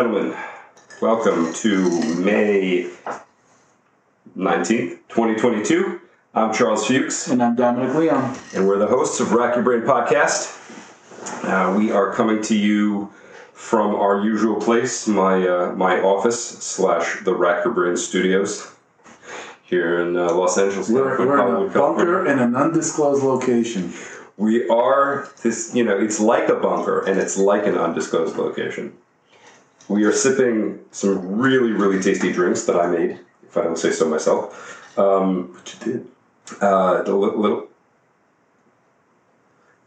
gentlemen, welcome to May 19th, 2022. I'm Charles Fuks, And I'm Dominick Leon. and we're the hosts of Wrack Your Brain podcast. Uh, we are coming to you from our usual place, my uh, my office slash the Wrack Your Brain studios here in uh, Los Angeles. We're, we're in a California. bunker in an undisclosed location. We are this, you know, it's like a bunker and it's like an undisclosed location. We are sipping some really, really tasty drinks that I made, if I don't say so myself. Um, you did. uh, the li- little.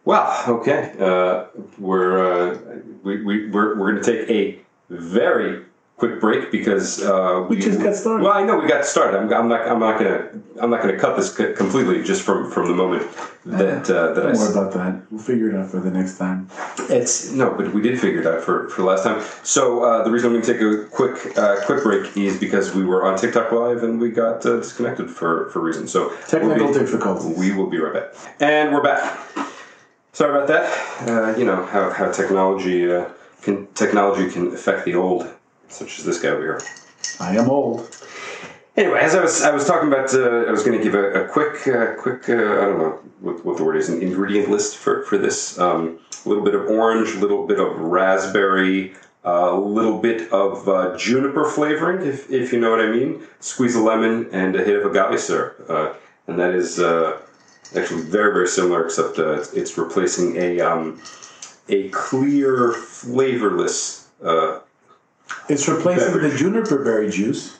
Well, okay. Uh, we're uh, we, we we're, we're going to take a very quick break because uh, We just got started. Well, I know we got started. I'm, I'm not. I'm not to. I'm not to cut this completely just from from the moment that uh, that I Don't worry about that. We'll figure it out for the next time. it's no, but we did figure it out for, for last time. So uh, the reason I'm to take a quick uh, quick break is because we were on TikTok live and we got uh, disconnected for for reasons. So Technical we'll be- difficulties. We will be right back, and we're back. Sorry about that. Uh, you know how how technology uh, can technology can affect the old, such as this guy over here. I am old. Anyway, as I was, I was talking about, uh, I was going to give a, a quick, uh, quick, uh, I don't know what, what the word is, an ingredient list for, for this. Um, a little bit of orange, a little bit of raspberry, a little bit of uh, juniper flavoring, if, if you know what I mean. Squeeze a lemon and a hit of agave syrup. Uh, and that is uh, actually very, very similar, except uh, it's, it's replacing a, um, a clear, flavorless uh, It's replacing Beverage. the juniper berry juice.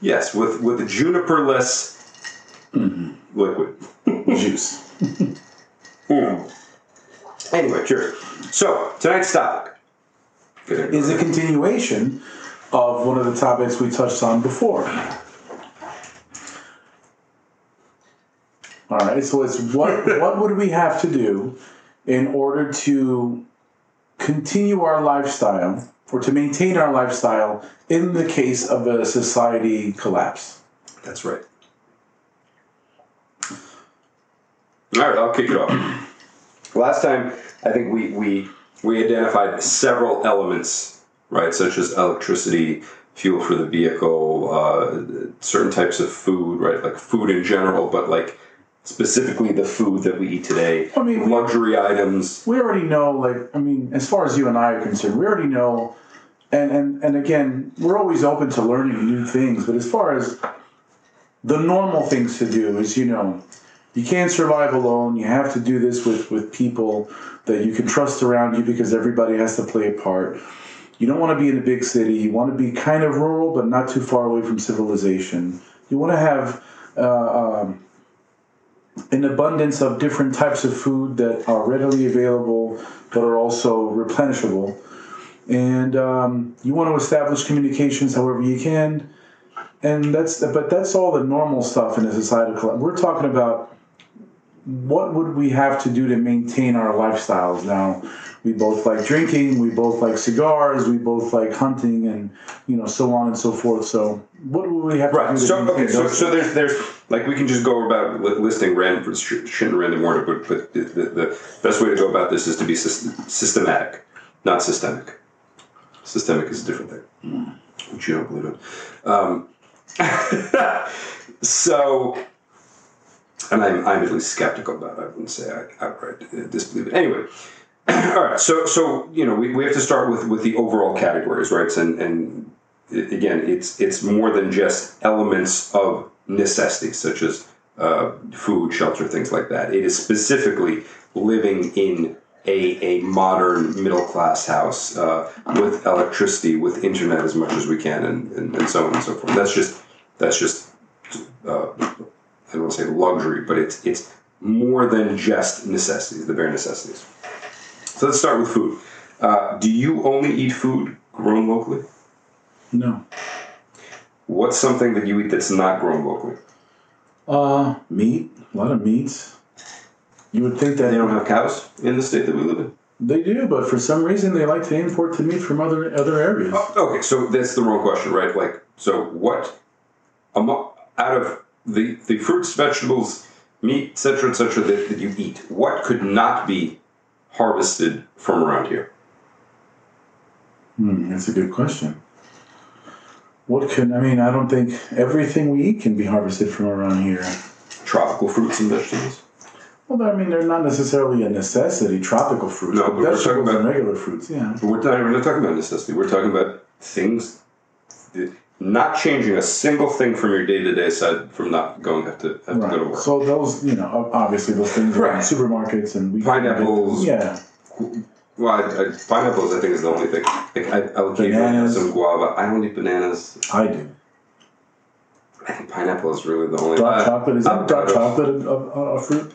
Yes, with with the juniper less liquid. Juice. Mm. Anyway, cheers. So tonight's topic Is a continuation of one of the topics we touched on before. All right, so it's what what would we have to do in order to continue our lifestyle or to maintain our lifestyle in the case of a society collapse? That's right. All right, I'll kick it off. Last time, I think we we we identified several elements, right, such as electricity, fuel for the vehicle, uh, certain types of food, right, like food in general, but like specifically the food that we eat today, I mean, we- luxury items. we already know like i mean as far as you and i are concerned we already know and and, and again we're always open to learning new things but as far as the normal things to do is you know you can't survive alone. You have to do this with with people that you can trust around you because everybody has to play a part. You don't want to be in a big city. You want to be kind of rural but not too far away from civilization. You want to have uh, um, an abundance of different types of food that are readily available but are also replenishable. And um, you want to establish communications however you can. And that's but that's all the normal stuff in a societal. collapse. We're talking about what would we have to do to maintain our lifestyles now. We both like drinking. We both like cigars. We both like hunting, and you know, so on and so forth. So, what would we have to Right. do to So maintain okay. So, so there's there's like we can just go about listing random shouldn't random order, but but the, the, the best way to go about this is to be sys- systematic, not systemic. Systemic is a different thing, which you don't believe in. Um, so, and I'm I'm at least skeptical about. it. I wouldn't say I outright disbelieve it. Anyway. All right, so so you know we, we have to start with with the overall categories, right? And and again, it's it's more than just elements of necessity, such as uh, food, shelter, things like that. It is specifically living in a, a modern middle class house uh, with electricity, with internet as much as we can, and, and, and so on and so forth. That's just that's just uh, I don't want to say luxury, but it's it's more than just necessities, the bare necessities. So let's start with food. Uh, do you only eat food grown locally? No. What's something that you eat that's not grown locally? Uh, meat. A lot of meats. You would think that They don't have cows in the state that we live in. They do, but for some reason they like to import the meat from other other areas. Oh, okay, so that's the wrong question, right? Like, so what amo- out of the the fruits, vegetables, meat, etc., etc., that, that you eat, what could not be harvested from around here? Hmm, that's a good question. What can I mean? I don't think everything we eat can be harvested from around here. Tropical fruits and vegetables. Well, I mean, they're not necessarily a necessity. Tropical fruits, No, but but we're talking about- and regular fruits. Yeah. We're not, we're not talking about necessity. We're talking about things, not changing a single thing from your day to day aside from not going have to have to go to work. So those, you know, obviously those things are in supermarkets and Pineapples. Yeah. well, I, I, pineapples I think is the only thing. Like, I, I'll occasionally have some guava. I don't eat bananas. I do. I think pineapple is really the only. Dark uh, chocolate is dark chocolate a, a, a fruit?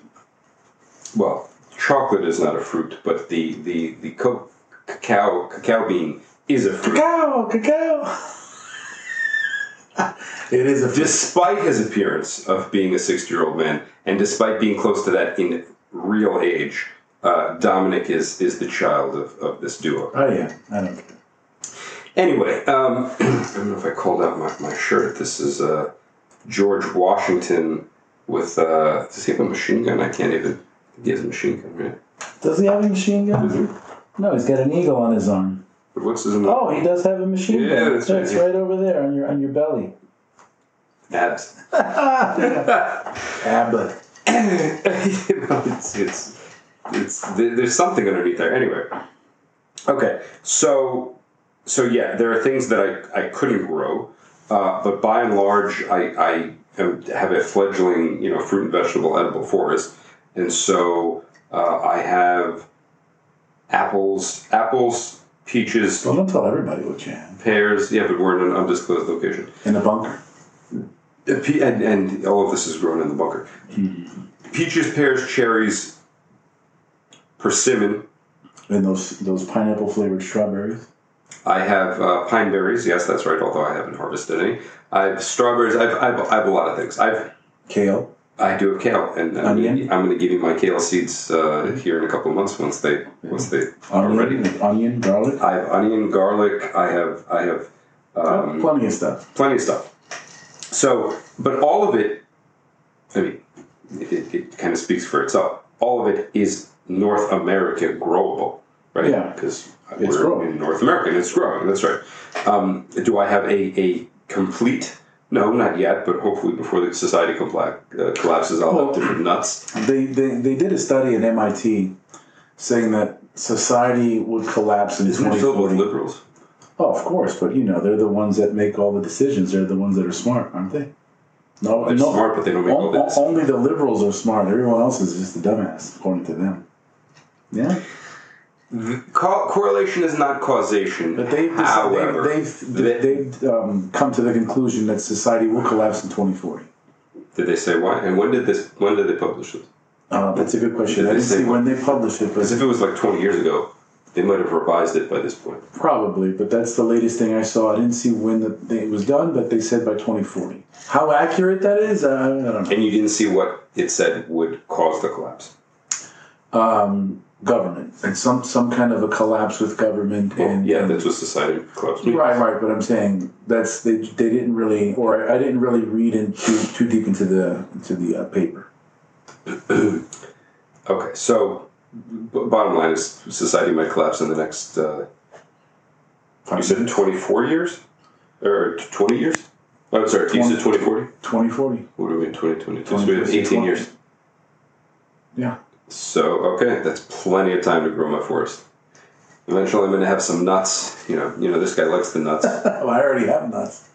Well, chocolate is not a fruit, but the the the co- cacao cacao bean is a fruit. Cacao, cacao. it is a fruit. Despite his appearance of being a 60 year old man, and despite being close to that in real age, uh, Dominick is is the child of, of this duo. Oh yeah, I don't. Anyway, um, I don't know if I called out my, my shirt. This is uh, George Washington with. Uh, does he have a machine gun? I can't even. He has a machine gun, right? Does he have a machine gun? No, he's got an eagle on his arm. But what's his name? Oh, he does have a machine Yeah, gun. that's right, It's yeah. right over there on your on your belly. Abs. Abbott. it's, it's, it's, there's something underneath there. Anyway. Okay, so, so yeah, there are things that I, I couldn't grow, uh, but by and large, I, I have a fledgling, you know, fruit and vegetable edible forest. And so uh, I have apples, apples, peaches, Well, don't tell everybody what you have. pears. Yeah, but we're in an undisclosed location. In a bunker. And, and all of this is grown in the bunker. Peaches, pears, cherries, persimmon. And those those pineapple flavored strawberries. I have uh, pine berries. Yes, that's right. Although I haven't harvested any. I have strawberries. I've, I've, I have a lot of things. I've Kale. I do have kale, and I'm Onion? gonna, I'm going to give you my kale seeds uh, here in a couple of months once they once they are ready. onion, garlic. I have onion, garlic. I have I have um, Plenty of stuff. plenty of stuff. So, but all of it, I mean, it, it kind of speaks for itself. All of it is North America growable, right? Yeah. Because It's we're growing. in North America and it's growing. That's right. Um, do I have a, a complete? No, not yet. But hopefully, before the society compla- uh, collapses, I'll Well- have different nuts. They, they they did a study at MIT saying that society would collapse in Isn't it filled with liberals? Oh, of course, but you know they're the ones that make all the decisions. They're the ones that are smart, aren't they? No, They're no. smart, but they don't make all the decisions. only the liberals are smart. Everyone else is just a dumbass, according to them. Yeah, correlation is not causation. but they've however, they've they've, they've um, come to the conclusion that society will collapse in 2040. did they say why? And when did this? When did they publish it? Uh, that's a good question. Did I didn't see when? they published it, Because but if it was like 20 years ago, they might have revised it by this point. probably. But that's the latest thing I saw. I didn't see when the, it was done, but they said by 2040. How accurate that is, uh, I don't know. And you didn't see what it said would cause the collapse. um, government and some some kind of a collapse with government Well, and yeah, that's what society collapse right right but i'm saying that's they, they didn't really or i didn't really read into too deep into the into the uh, paper Okay, so b- bottom line is society might collapse in the next, uh, you said 24 years? Or 20 years? Oh, sorry, you said 2040? 2040 What do we mean 2022? So we have 18 years. yeah So, okay, that's plenty of time to grow my forest. Eventually, I'm going to have some nuts. You know, you know, this guy likes the nuts. well i already have nuts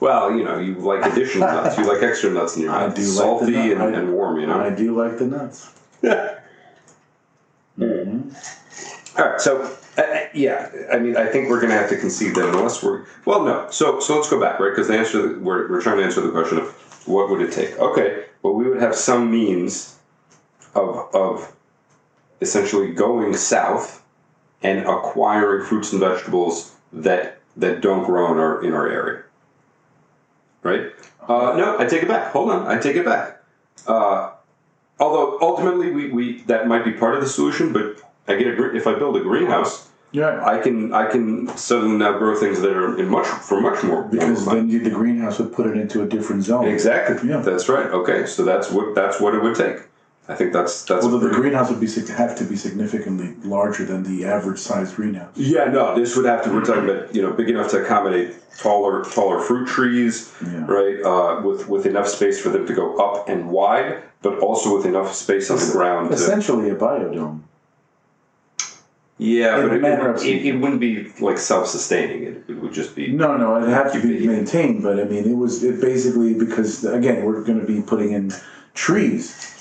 Well, you know, you like additional nuts. You like extra nuts in your I mouth. do like the Salty nut- and, I- and warm, you know? i do like the nuts Yeah. All right, so, uh, uh, yeah, I mean, I think we're going to have to concede that unless we're, well, no. So, so let's go back, right? Because the answer, we're, we're trying to answer the question of what would it take? Okay, well, we would have some means of, of essentially going south and acquiring fruits and vegetables that that don't grow in our in our area. Right? Uh, no, I take it back. Hold on, I take it back. Uh, although ultimately, we, we that might be part of the solution. But I get a gre- if I build a greenhouse, yeah I can I can suddenly now grow things that are in much for much more. because then you, the greenhouse would put it into a different zone Exactly. Yeah. That's right. Okay, so that's what that's what it would take. I think that's that's. Although the greenhouse would be have to be significantly larger than the average size greenhouse. yeah, no, this would have to. We're talking about you know big enough to accommodate taller taller fruit trees, Yeah. right? Uh, with with enough space for them to go up and wide, but also with enough space on the ground. To, Essentially a biodome. yeah, in but it, it, it wouldn't be like self sustaining. It, it would just be. No, no, It'd have to be maintained, but I mean, it was it basically because again, we're going to be putting in trees,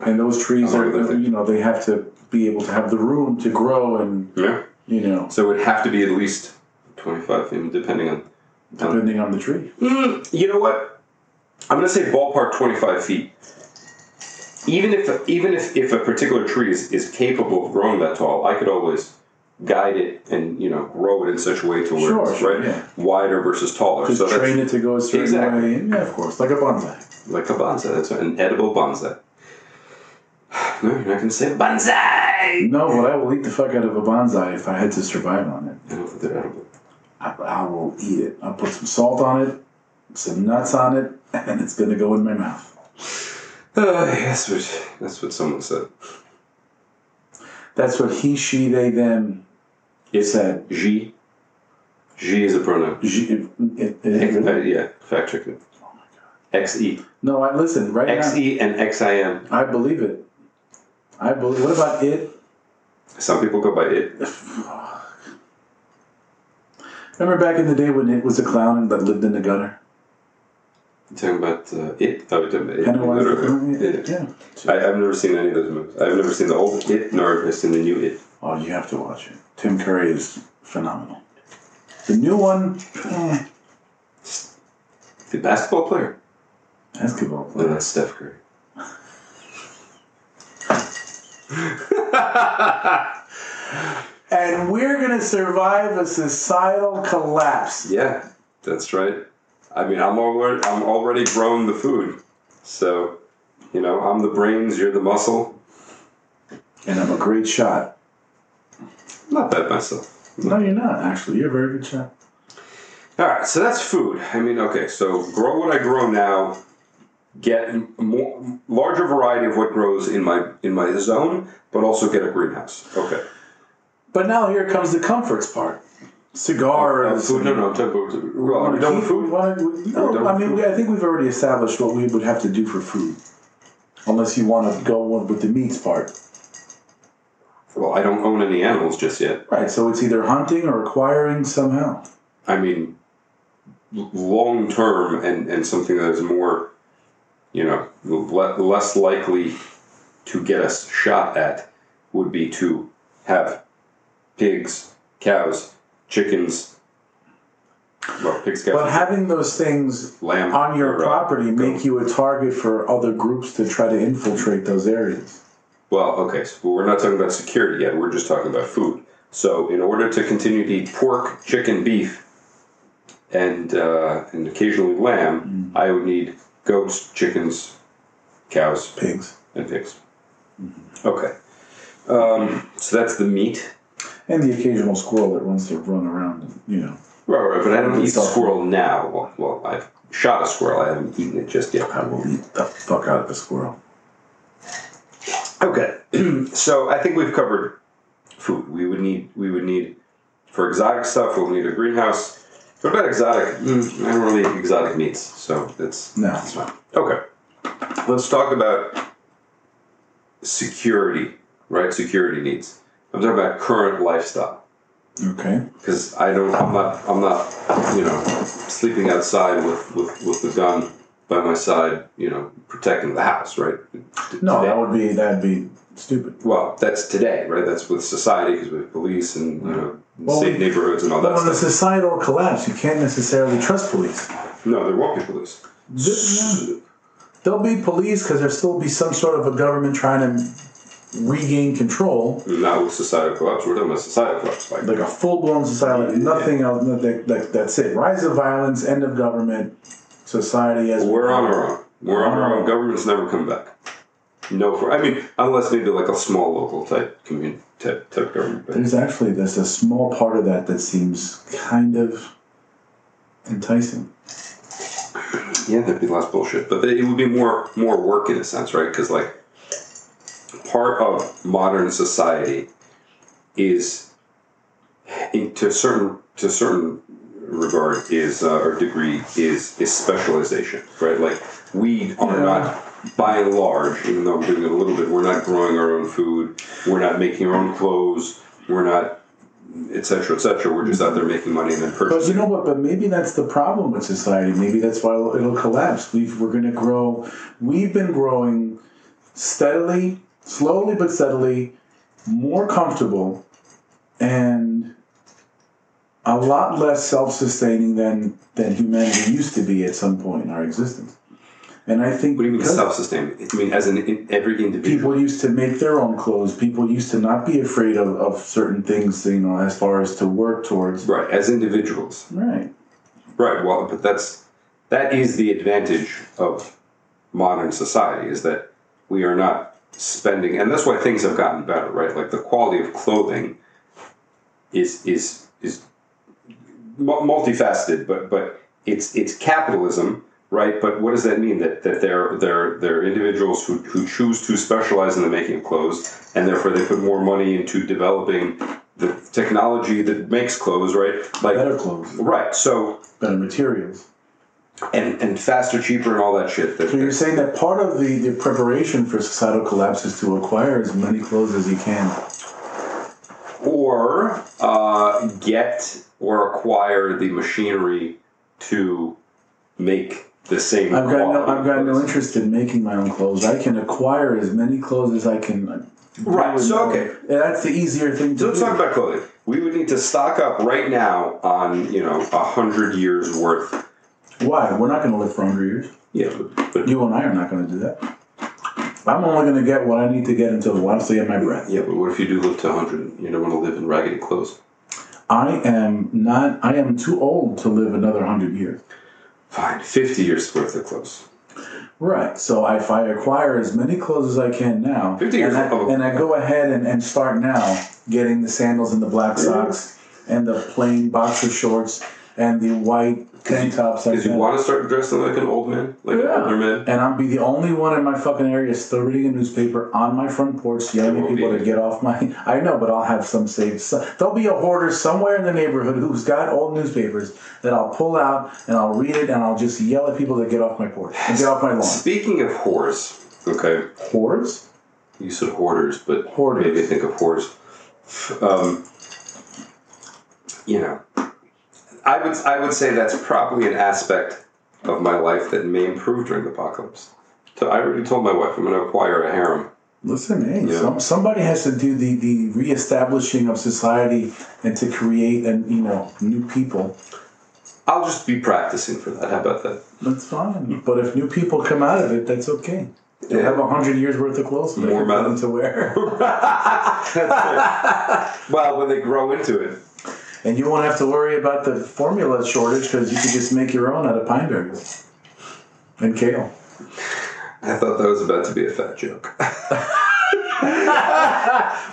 and those trees are you know they have to be able to have the room to grow and Yeah. you know So it would have to be at least twenty five feet, depending on. depending on the tree. Mm, you know what? I'm going to say ballpark 25 feet. Even if even if, if a particular tree is, is capable of growing that tall, I could always guide it and you know grow it in such a way to where Sure, it's sure, right yeah. wider versus taller. Just so train it to go a certain Exactly. way. Yeah, of course, like a bonsai. like a bonsai. That's an edible bonsai. No, you're not going to say bonsai. No, but I will eat the fuck out of a bonsai if I had to survive on it. I don't think they're edible. I, I will eat it. I'll put some salt on it, some nuts on it, and it's going to go in my mouth. Uh, that's what that's what someone said. That's what he, she, they, them It's said. G. G is a pronoun. It, it, it, X, uh, it, yeah, fact check it. X E. no, I listen right now. X E and X I M. I believe it. I believe. What about it? Some people go by it. Remember back in the day when it was a clown that lived in the gutter? You talking about uh, it? Oh, you're talking about it. Pennywise the Literally. clown? Yeah. Yeah. I, I've never seen any of those movies. I've never seen the old It, nor have I seen the new It. Oh, you have to watch it. Tim Curry is phenomenal. The new one, eh, The basketball player? basketball No, player. that's Steph Curry. And we're gonna survive a societal collapse. Yeah, that's right. I mean, I'm already I'm already growing the food, so you know I'm the brains, you're the muscle. And I'm a great shot. Not bad myself. No, you're not. Actually, you're a very good shot. All right, so that's food. I mean, okay, so grow what I grow now, get more larger variety of what grows in my in my zone, but also get a greenhouse. Okay. But now here comes the comforts part. Uh, Cigars. food? No, no, I'm talking about. Well, are we done with food? wanna- Are we no, I mean, we- I think we've already established what we would have to do for food. Unless you want to go with the meats part. Well, I don't own any animals just yet. Right, so it's either hunting or acquiring somehow. I mean, long term and, and something that is more, you know, le- less likely to get us shot at would be to have pigs, cows, chickens. Well, pigs, cows, But having those things lamb on your or, uh, property goat. make you a target for other groups to try to infiltrate those areas. Well, okay, so we're not talking about security yet. We're just talking about food. So, in order to continue to eat pork, chicken, beef, and uh, and occasionally lamb, I would need goats, chickens, cows, Pigs. and pigs. Okay, um, so that's the meat. And the occasional squirrel that wants to run around, and, you know. Right, right, but I don't eat squirrel now. Well, well, I've shot a squirrel. I haven't eaten it just yet. I will eat the fuck out of a squirrel. Okay, so I think we've covered food. We would need we would need for exotic stuff. We'll need a greenhouse. What about exotic? Mm, I don't really eat exotic meats, so that's No. that's fine. Okay, let's talk about security. Right, security needs. I'm talking about current lifestyle Okay. because I don't. I'm not. I'm not. You know, sleeping outside with with with the gun by my side. You know, protecting the house. Right. No, Today. that would be that'd be stupid. Well, that's today, right? That's with society because we have police and you know Well, safe neighborhoods and all that on the stuff. societal collapse, you can't necessarily trust police. No, there won't be police. There'll be police because there'll still be some sort of a government trying to regain control, Not with societal collapse. We're talking about societal collapse. Like, like a full blown society. Nothing else. That, that, that's it. Rise of violence, end of government, society as we're on our own. We're on our own. Government's never come back. No, for I mean, unless maybe like a small local type community type, type government. But There's actually there's a small part of that that seems kind of enticing. yeah, that'd be less bullshit. But it would be more more work in a sense, right? Because like part of modern society is, in, to a certain to a certain regard, is uh, or degree is is specialization, right? Like we are Yeah. not. By and large, even though I'm doing it a little bit, we're not growing our own food. We're not making our own clothes. We're not, etc., cetera, et cetera. We're just out there making money and then But you know what? But maybe that's the problem with society. Maybe that's why it'll, it'll collapse. We've, we're going to grow. We've been growing steadily, slowly but steadily, more comfortable, and a lot less self-sustaining than than humanity used to be at some point in our existence. And I think What do you mean self-sustaining? I mean, as an in, every individual. people used to make their own clothes. People used to not be afraid of, of certain things, you know, as far as to work towards. Right, as individuals. Right. Right. Well, but that's that is the advantage of modern society is that we are not spending, and that's why things have gotten better. Right, like the quality of clothing is is is multifaceted, but but it's it's capitalism. Right, but what does that mean? That that they're they're they're individuals who, who choose to specialize in the making of clothes, and therefore they put more money into developing the technology that makes clothes. Right, like Better clothes, right. So better materials. and and faster, cheaper, and all that shit. That, So you're saying that part of the, the preparation for societal collapse is to acquire as many clothes as you can. or uh, get or acquire the machinery to make the same. I've got no, I've got no interest in making my own clothes. I can acquire as many clothes as I can. Right, so, okay. that's the easier thing to So let's do. talk about clothing. We would need to stock up right now on you know a hundred years worth. Why? We're not going to live for 100 years. Yeah, but, but You and I are not going to do that. I'm only going to get what I need to get until I still get my breath. yeah, but what if you do live to hundred? You don't want to live in raggedy clothes. I am not. I am too old to live another hundred years. Fine, fifty years worth of clothes. Right. So if I acquire as many clothes as I can now, 50 years and, I, of- and I go ahead and, and start now getting the sandals and the black socks and the plain boxer shorts and the white tank tops like Because you that. want to start dressing like an old man, like an Yeah. older man. And I'll be the only one in my fucking area still reading a newspaper on my front porch, yelling at people to get off my. I know, but I'll have some saved. So, there'll be a hoarder somewhere in the neighborhood who's got old newspapers that I'll pull out and I'll read it and I'll just yell at people to get off my porch and get off my lawn. Speaking of whores, okay, Hoards? you said hoarders, but Hoarders. maybe think of whores. Um, you know, I would I would say that's probably an aspect of my life that may improve during the apocalypse. So I already told my wife I'm going to acquire a harem. Listen, hey, Yeah. some, somebody has to do the, the reestablishing of society and to create and you know new people. I'll just be practicing for that. How about that? That's fine. But if new people come out of it, that's okay. They'll Yeah. have a hundred years worth of clothes they can them to wear. well, when they grow into it. And you won't have to worry about the formula shortage because you could just make your own out of pine berries and kale. I thought that was about to be a fat joke.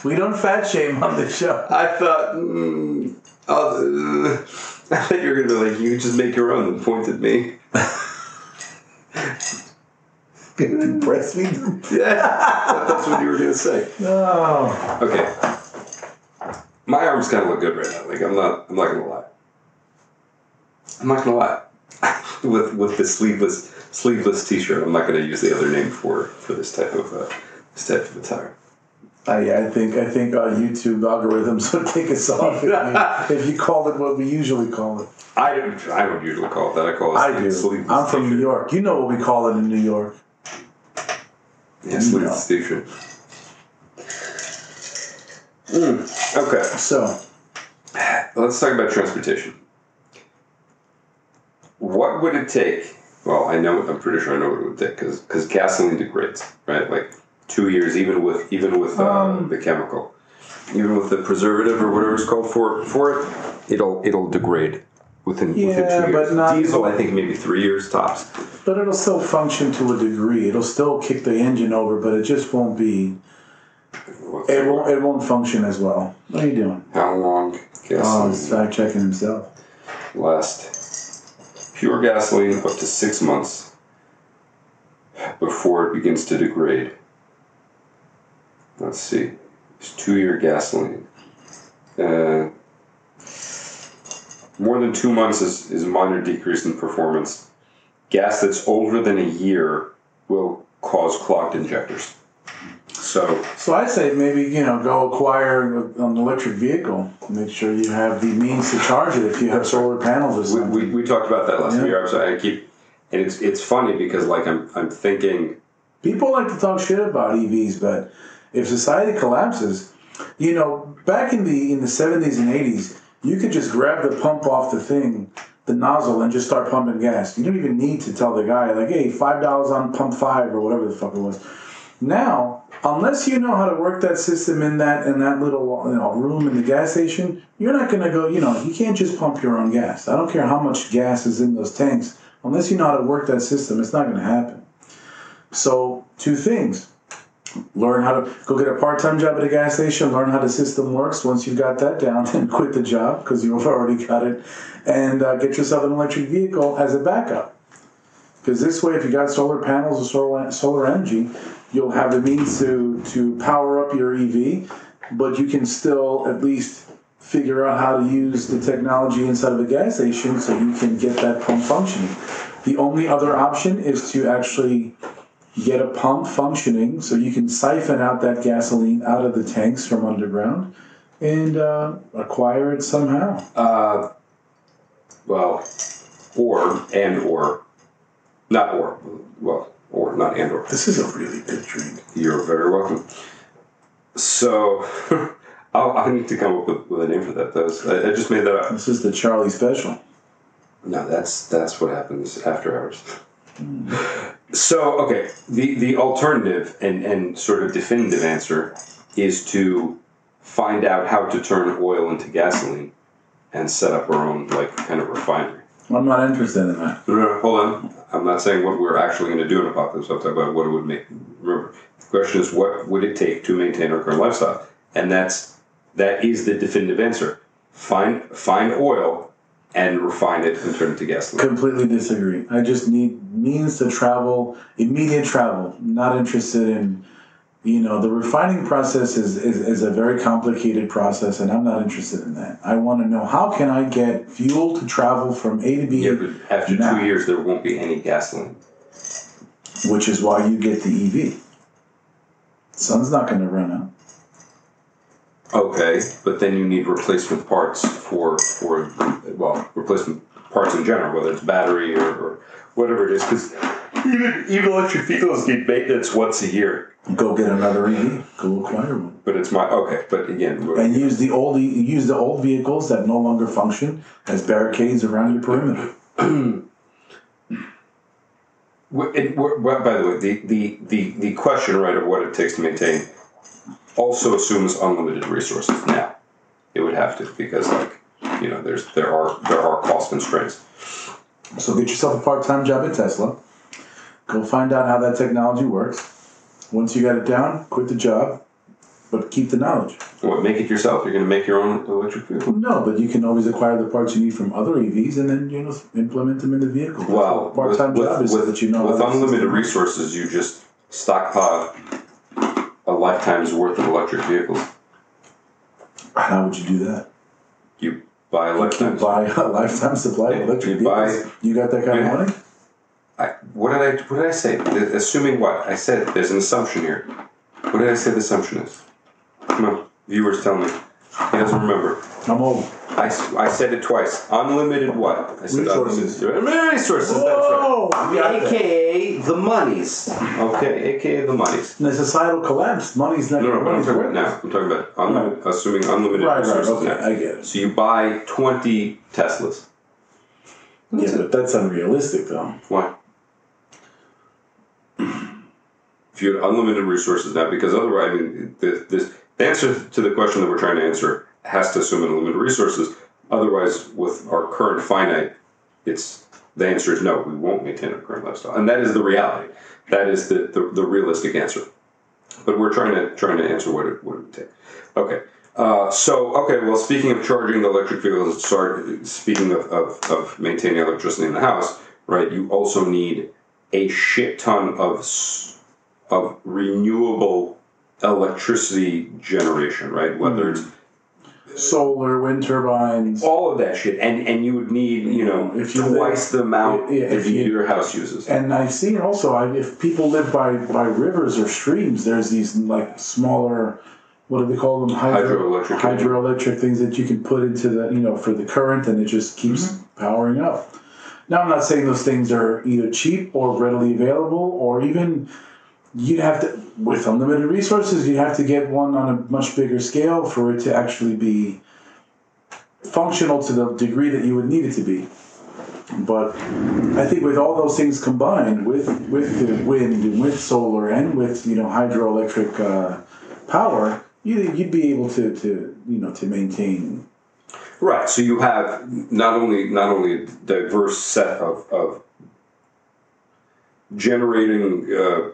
We don't fat shame on the show. I thought, mm, oh, uh, I thought you were gonna be like, you just make your own and point at me. Breastfeed me? Yeah, that's what you were gonna say. No. Okay, my arms kind of look good right now. Like I'm not, I'm not gonna lie. I'm not gonna lie. with with the sleeveless sleeveless T-shirt, I'm not gonna use the other name for for this type of uh, this type of attire. I, I think I think our YouTube algorithms would take us off if you, if you call it what we usually call it. I don't, I don't usually call it that. I call it I do. sleeveless I'm from New t-shirt. York. You know what we call it in New York. Yeah, sleeveless T-shirt. Mm, okay. So Let's talk about transportation. What would it take? Well, I know. I'm pretty sure I know what it would take because because gasoline degrades, right? Like two years, even with even with uh, Um, the chemical, even with the preservative or whatever it's called for for it, it'll it'll degrade within within Yeah, two but years. not- Diesel, I think maybe three years tops. but it'll still function to a degree. It'll still kick the engine over, but it just won't be it won't it won't function as well. What are you doing? How long Oh, he's fact checking himself. last? Pure gasoline up to six months before it begins to degrade. let's see. It's two year gasoline. Uh, more than two months is, is a minor decrease in performance. Gas that's older than a year will cause clogged injectors. So, So I say maybe you know go acquire an electric vehicle. Make sure you have the means to charge it if you have solar panels or we, we, we talked about that last Yeah. year. So I keep, and it's it's funny because like I'm I'm thinking People like to talk shit about EVs, but if society collapses, you know, back in the in the seventies and eighties, you could just grab the pump off the thing, the nozzle, and just start pumping gas. You don't even need to tell the guy like, "Hey, five dollars on pump five or whatever the fuck it was." Now, unless you know how to work that system in that in that little you know, room in the gas station, you're not gonna go. You know, you can't just pump your own gas. I don't care how much gas is in those tanks. Unless you know how to work that system, it's not gonna happen. So, two things. Learn how to go get a part time job at a gas station, learn how the system works. Once you've got that down, then quit the job because you've already got it and uh, get yourself an electric vehicle as a backup. Because this way, if you got solar panels or solar, solar energy, you'll have the means to, to power up your EV, but you can still at least figure out how to use the technology inside of a gas station so you can get that pump functioning. The only other option is to actually get a pump functioning so you can siphon out that gasoline out of the tanks from underground and uh, acquire it somehow. Uh, well, or and or, not or. Well, or not and or. This is a really good drink. You're very welcome. So, I'll, I need to come up with, with a name for that. That was, I, I just made that up. This is the Charlie Special. No, that's that's what happens after hours. Hmm. So, okay, the the alternative and and sort of definitive answer is to find out how to turn oil into gasoline and set up our own like kind of refinery. I'm not interested in that. No, no, hold on. I'm not saying what we're actually going to do in apocalypse. I'm talking about what it would make. Remember, the question is what would it take to maintain our current lifestyle, and that's that is the definitive answer. Find find oil and refine it and turn it to gasoline. Completely disagree. I just need means to travel, immediate travel. Not interested in, you know, the refining process is, is, is a very complicated process, and I'm not interested in that. I want to know how can I get fuel to travel from A to B, Yeah, but after Nah. two years, there won't be any gasoline. which is why you get the EV. Sun's not going to run out. Okay, but then you need replacement parts for for well, replacement parts in general, whether it's battery or, or whatever it is, because even even electric vehicles need maintenance once a year. Go get another EV. Go acquire one. But it's my okay. But again, And use the old use the old vehicles that no longer function as barricades around your perimeter. it, by the way, the, the the the question right of what it takes to maintain also assumes unlimited resources. Now, it would have to because like you know, there's there are there are cost constraints. So get yourself a part-time job at Tesla. Go find out how that technology works. Once you got it down, quit the job, but keep the knowledge. What make it yourself? You're going to make your own electric vehicle. No, but you can always acquire the parts you need from other EVs and then you know implement them in the vehicle. Well, part-time with, job with, is with, that you know with unlimited resources, you just stockpile a lifetime's worth of electric vehicles. How would you do that? You buy a You buy a lifetime supply of electric you buy- vehicles. You got that kind Yeah. of money? I, what did I what did I say? The- Assuming what I said. There's an assumption here. What did I say the assumption is? Come on, viewers, tell me. He doesn't remember. I'm old. I, s- I said it twice. Unlimited what? I said Resources. Unlimited resources. That's right. Whoa! You got that. AKA the monies. Okay, aka the monies. In a societal collapse, money's not No, no, but I'm talking about now. I'm talking about unlimited, assuming unlimited Right, right, okay, now. I get it. So you buy 20 Teslas. Yeah, but that's unrealistic, though. Why? If you had unlimited resources now, because otherwise, I mean, the, this, the answer to the question that we're trying to answer has to assume unlimited resources. Otherwise, with our current finite, it's the answer is no. We won't maintain our current lifestyle, and that is the reality. That is the, the, the realistic answer. But we're trying to trying to answer what it what it would take. Okay. Uh, so okay, well, speaking of charging the electric vehicles, start speaking of, of, of maintaining electricity in the house, right? You also need a shit ton of of renewable electricity generation, right? Hmm. Whether it's Solar, wind turbines. all of that shit, and and you would need you know If you twice the amount Yeah, if you- you- your house uses. And I've seen also, I, if people live by, by rivers or streams, there's these like smaller, what do they call them? Hydro, Hydroelectric. hydroelectric things that you can put into the, you know, for the current and it just keeps mm-hmm. powering up. Now, I'm not saying those things are either cheap or readily available or even you'd have to, with unlimited resources, you'd have to get one on a much bigger scale for it to actually be functional to the degree that you would need it to be. But I think with all those things combined, with with the wind and with solar and with you know hydroelectric uh, power, you, you'd be able to, to you know to maintain. Right. So you have not only not only a diverse set of, of generating uh,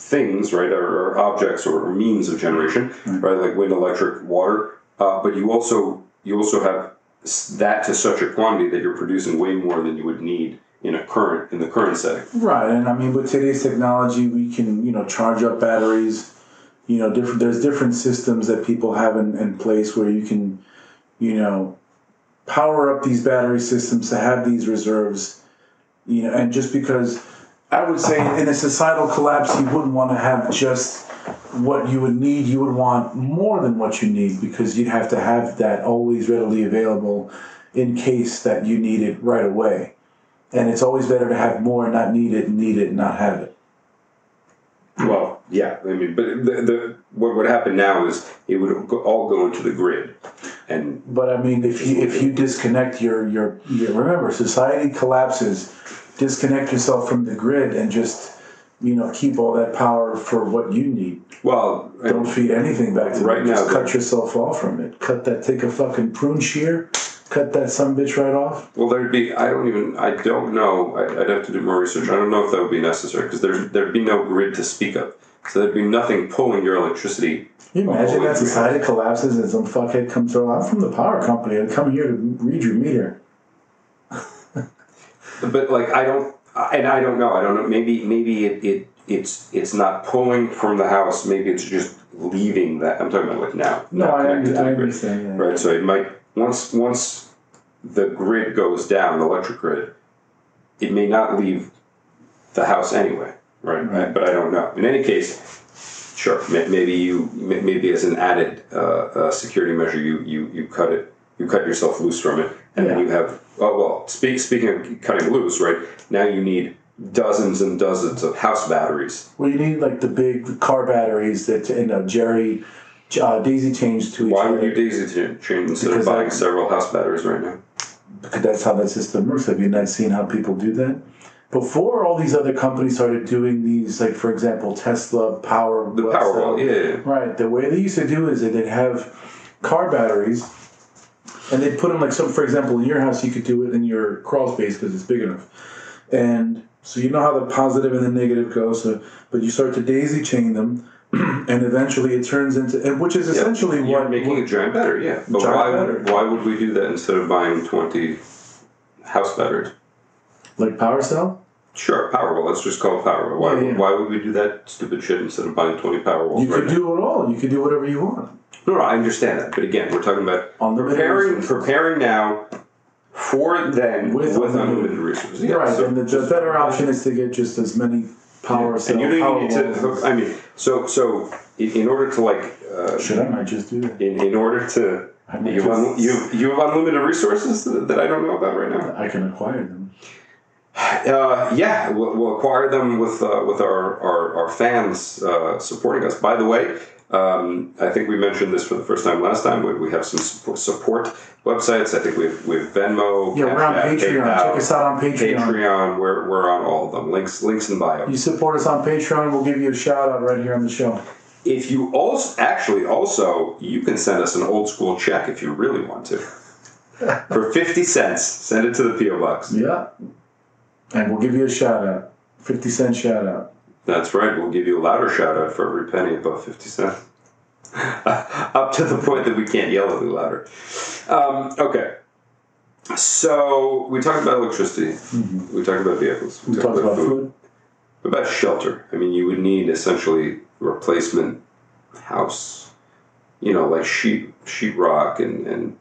things, right, or, or objects or, means of generation, right, like wind, electric, water, uh, but you also you also have that to such a quantity that you're producing way more than you would need in a current in the current setting. Right, and I mean with today's technology, we can you know charge up batteries. You know, different. There's different systems that people have in, in place where you can, you know, power up these battery systems to have these reserves. You know, and just because I would say in a societal collapse, you wouldn't want to have just what you would need. You would want more than what you need because you'd have to have that always readily available in case that you need it right away. And it's always better to have more and not need it, and need it and not have it. Well, yeah, I mean, but the, the what would happen now is it would go, all go into the grid, and But I mean, if you if you disconnect your your, your remember, society collapses. Disconnect yourself from the grid and just you know keep all that power for what you need. well, Don't feed anything back to Right them. now, Just cut yourself off from it. Cut that. Take a fucking prune shear. Cut that some bitch right off. Well, there'd be. I don't even. I don't know. I, I'd have to do more research. I don't know if that would be necessary because there's there'd be no grid to speak of. So there'd be nothing pulling your electricity. Can you imagine that society collapses and some fuckhead comes through. I'm from the power company. I come here to read your meter. But like, I don't. And I don't know. I don't know. Maybe maybe it, it it's it's not pulling from the house. Maybe it's just leaving that. I'm talking about like now. No, I, I understand. Yeah. Right. So it might once once the grid goes down, the electric grid, it may not leave the house anyway. Right. Right. But I don't know. In any case, sure. Maybe you maybe as an added uh, uh, security measure, you you you cut it. You cut yourself loose from it, and then you have. Oh well. Speak, speaking of cutting loose, right now you need dozens and dozens of house batteries. Well, you need like the big car batteries that you know Jerry uh, daisy chains to each Why other. Why would you daisy chain instead Because of buying I- several house batteries right now? because that's how that system works. Have you not seen how people do that? Before all these other companies started doing these, like for example, Tesla Power. The Powerwall, yeah, yeah, yeah. Right. The way they used to do is that they'd have car batteries, and they'd put them like so. For example, in your house, you could do it in your crawl space because it's big enough, and so you know how the positive and the negative go. So, but you start to daisy chain them, and eventually it turns into, and which is Yeah, essentially you're what making a giant battery, yeah. But Giant why battery. why would we do that instead of buying twenty house batteries? like power cell. Sure, Powerball. Let's just call it Powerwall. Why, Yeah, yeah. why would we do that stupid shit instead of buying twenty Powerwalls? You right could now? do it all. You could do whatever you want. No, no, I understand that, but again, we're talking about Unlimited preparing resources. preparing now for then With with, unlimited- unlimited resources. Yeah, right, so and the, the better option is to get just as many power and you don't need to. I mean, so so in, order to like. Uh, Should I might just do that? in, in order to you have, un, you you have unlimited resources that, that I don't know about right now. I can acquire them. Uh, yeah, we'll, we'll acquire them with uh, with our our, our fans uh, supporting us. By the way, um, I think we mentioned this for the first time last time. We, we have some support, support websites. I think we have, we have Venmo, Yeah, we're on Patreon. PayPal, Check us out on Patreon. Patreon. We're, we're on all of them. Links links in the bio. You support us on Patreon, we'll give you a shout out right here on the show. If you also actually also you can send us an old school check if you really want to. For fifty cents, send it to the PO box. Yeah. And we'll give you a shout out. 50 cent shout out. That's right. We'll give you a louder shout out for every penny above 50 cents. Up to the point that we can't yell any louder. Um, okay. So we talked about electricity. We talked about vehicles. We talked about food. What about shelter? I mean, you would need essentially replacement house, you know, like sheet sheetrock and and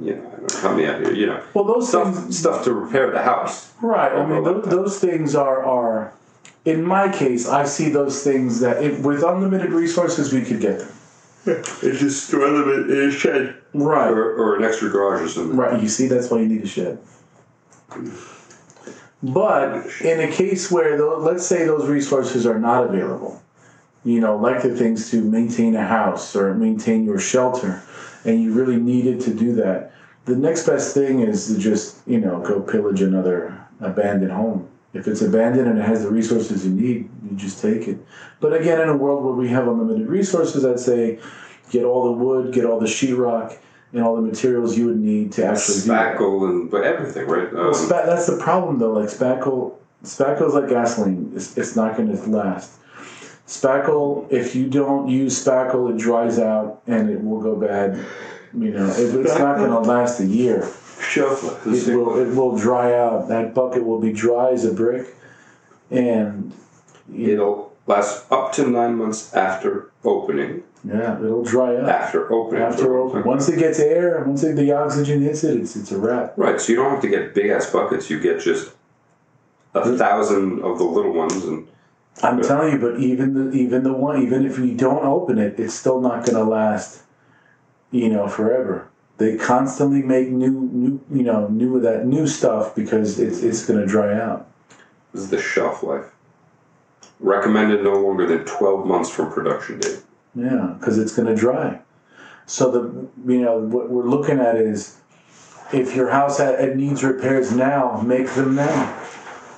you know, I help me out here, you know, Well, those stuff things, stuff to repair the house. right? I mean, those, those things are are. In my case, I see those things that if, with unlimited resources we could get them. It's just store them in, in a shed Right. or, or an extra garage or something. Right, you see, that's why you need a shed. But in a case where, tho- let's say those resources are not available, you know, like the things to maintain a house or maintain your shelter, and you really needed to do that, the next best thing is to just, you know, go pillage another abandoned home. If it's abandoned and it has the resources you need, you just take it. But again, in a world where we have unlimited resources, I'd say get all the wood, get all the sheetrock, and all the materials you would need to actually do that. Spackle and but everything, right? Um, Well, spa- that's the problem though. Like spackle, spackle's like gasoline. It's, it's not going to last. Spackle, if you don't use spackle, it dries out and it will go bad. You know, it, it's not going to last a year. It will, it will dry out. That bucket will be dry as a brick, and It'll last up to nine months after opening. yeah, it'll dry up After opening. After opening, once it gets air, once it, the oxygen hits it, it's it's a wrap. Right, so you don't have to get big ass buckets. You get just a thousand of the little ones, and I'm Yeah. telling you, but even the even the one, even if you don't open it, it's still not going to last. You know, forever. They constantly make new, new, you know, new of that new stuff because it's it's going to dry out. this is the shelf life. Recommended no longer than twelve months from production date. Yeah, because it's going to dry. So the you know what we're looking at is if your house it needs repairs now, make them now,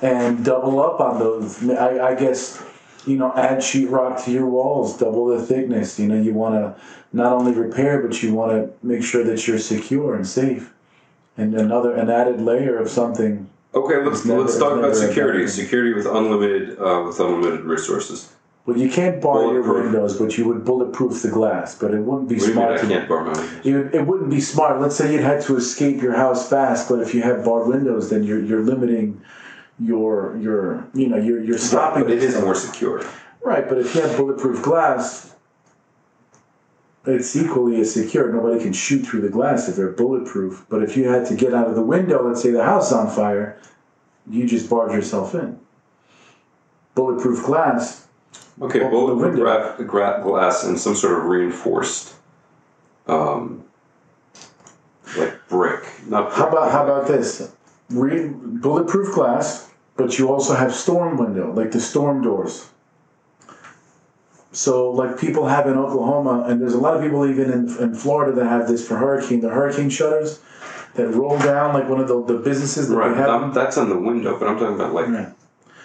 and double up on those. I, I guess you know add sheetrock to your walls, double the thickness. You know you want to not only repair, but you want to make sure that you're secure and safe. And another an added layer of something. Okay, let's never- let's talk about security. Security with unlimited uh, with unlimited resources. Well, you can't bar your windows, but you would bulletproof the glass. But it wouldn't be What do you mean smart I to can't bar? It, it wouldn't be smart. Let's say you had to escape your house fast, but if you have barred windows, then you're you're limiting your your you know you're you're stopping. But it is more secure. right. But if you have bulletproof glass, it's equally as secure. Nobody can shoot through the glass if they're bulletproof. But if you had to get out of the window, let's say the house on fire, you just barred yourself in. Bulletproof glass. Okay, bulletproof gra- gra- glass and some sort of reinforced, um, like brick. Not How about how about this? Re- bulletproof glass, but you also have storm window, like the storm doors. So, like people have in Oklahoma, and there's a lot of people even in, in Florida that have this for hurricane, the hurricane shutters that roll down like one of the, the businesses that Right, have. that's on the window, but I'm talking about like Yeah.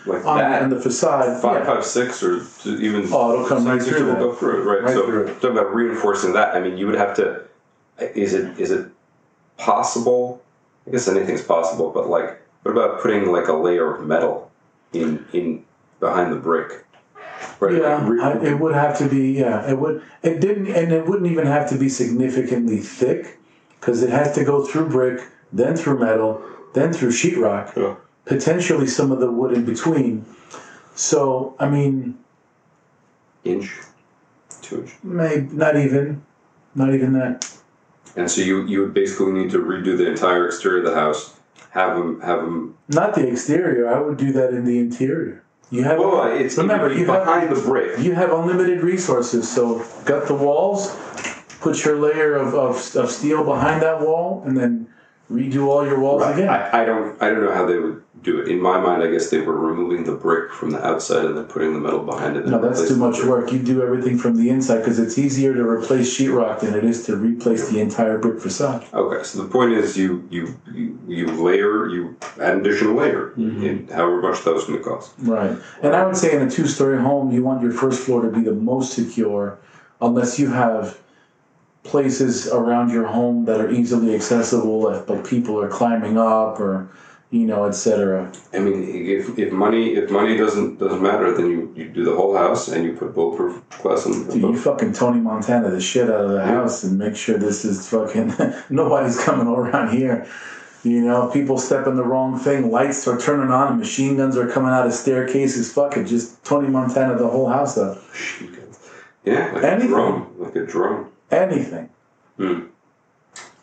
like on, that. and the facade. five yeah. five six or to even Oh, it'll come right through will go through it right, Right so through it. talking about reinforcing that i mean you would have to is it is it possible i guess anything's possible but like what about putting like a layer of metal in in behind the brick right Yeah, Like, re- I, it would have to be. Yeah, it would. It didn't, and it wouldn't even have to be significantly thick, because it has to go through brick, then through metal, then through sheetrock. Yeah. potentially some of the wood in between. So, I mean, inch two inch maybe not even, not even that. And so you you would basically need to redo the entire exterior of the house have them have them Not the exterior. I would do that in the interior. You have well it's remember you behind have the brick you have unlimited resources. So, gut the walls, put your layer of, of, of steel behind that wall, and then redo all your walls Right. again. I, I don't I don't know how they would do it. In my mind, I guess they were removing the brick from the outside and then putting the metal behind it. no, that's too much work. You do everything from the inside because it's easier to replace sheetrock than it is to replace the entire brick facade. Okay, so the point is, you you you, you layer, you add an additional layer, Mm-hmm. in however much that was going to cost. Right. And I would say in a two story home, you want your first floor to be the most secure unless you have places around your home that are easily accessible, if, but people are climbing up or, you know, etc. I mean, if, if money if money doesn't doesn't matter, then you, you do the whole house and you put bulletproof glass on. Dude, you fucking Tony Montana the shit out of the house and make sure this is fucking, nobody's coming around here. You know, people stepping the wrong thing, lights are turning on, and machine guns are coming out of staircases. Fuck it, just Tony Montana the whole house up. Yeah, like Anything. a drone, like a drone. Anything. Hmm.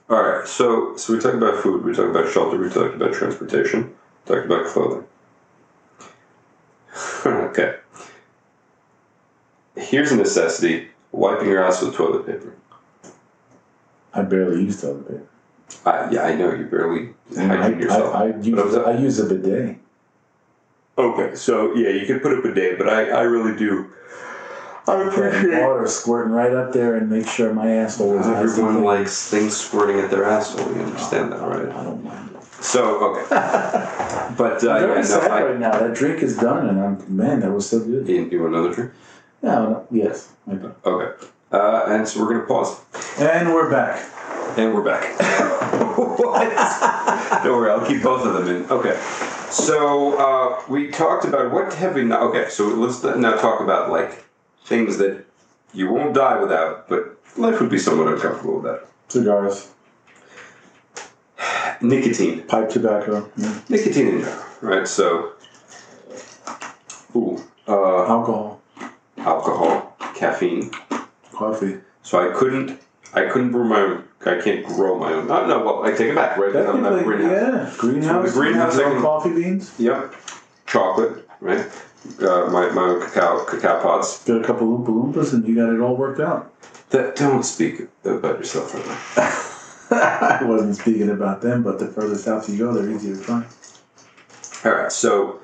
All right, so so we talked about food, we talked about shelter, we talked about transportation, we talked about clothing. okay. Here's a necessity: wiping your ass with toilet paper. I barely use toilet paper. I, yeah, I know you barely I, yourself. I, I, use, I use a bidet. okay, so yeah, you can put up a day, but I, I really do. I would put Water squirting right up there and make sure my asshole is nice Everyone likes things squirting at their asshole. You understand that, right? I don't mind. So okay, but uh, I'm very yeah, no, sad I, right now. That drink is done, and I'm man, that was so good. you, you want another drink? No, no, yes, I do. Okay, uh, and so we're gonna pause. And we're back. And we're back. what? Don't worry, I'll keep both of them in. Okay. So uh, we talked about what have we not? Okay, so let's now talk about like things that you won't die without, but life would be somewhat uncomfortable without. Cigars, Nicotine, pipe tobacco, yeah. nicotine in general, right? So, ooh, uh, alcohol, alcohol, caffeine. coffee. So I couldn't, I couldn't brew my own. I can't grow my own. No, no. Well, I take it back, right? Because I'm not Technically, greenhouse. yeah, greenhouse. So the greenhouse I can- coffee beans. Yep. Chocolate, right? Uh, my, my own cacao cacao pods. Get a couple Oompa Loompas, and you got it all worked out. That don't speak about yourself like that. I wasn't speaking about them, but the further south you go, they're easier to find. All right. So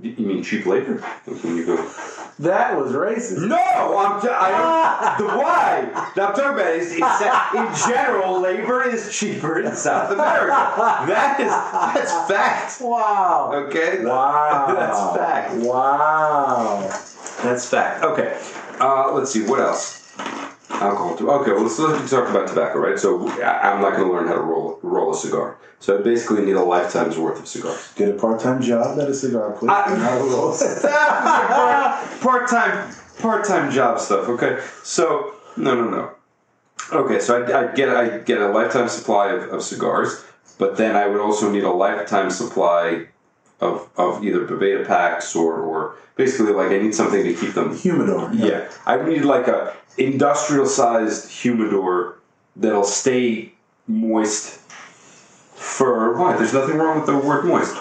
you you mean cheap labor? When you go. That was racist. No, I'm. T- I, the why? I'm talking about is, is that in general labor is cheaper in South America. That is that's fact. Wow. Okay. Wow. That's fact. Wow. That's fact. Okay. Uh, let's see. What else? Alcohol. Too. Okay. Well, let's, let's talk about tobacco, right? So I'm not going to learn how to roll roll a cigar. So I basically need a lifetime's worth of cigars. Get a part-time job at a cigar place. I- a roll. part time part time job stuff. Okay. So no no no. Okay. So I I get I get a lifetime supply of, of cigars, but then I would also need a lifetime supply of of either Boveda packs or or basically like I need something to keep them Humidor. Yeah, I need like a industrial sized humidor that'll stay moist for what? There's nothing wrong with the word moist.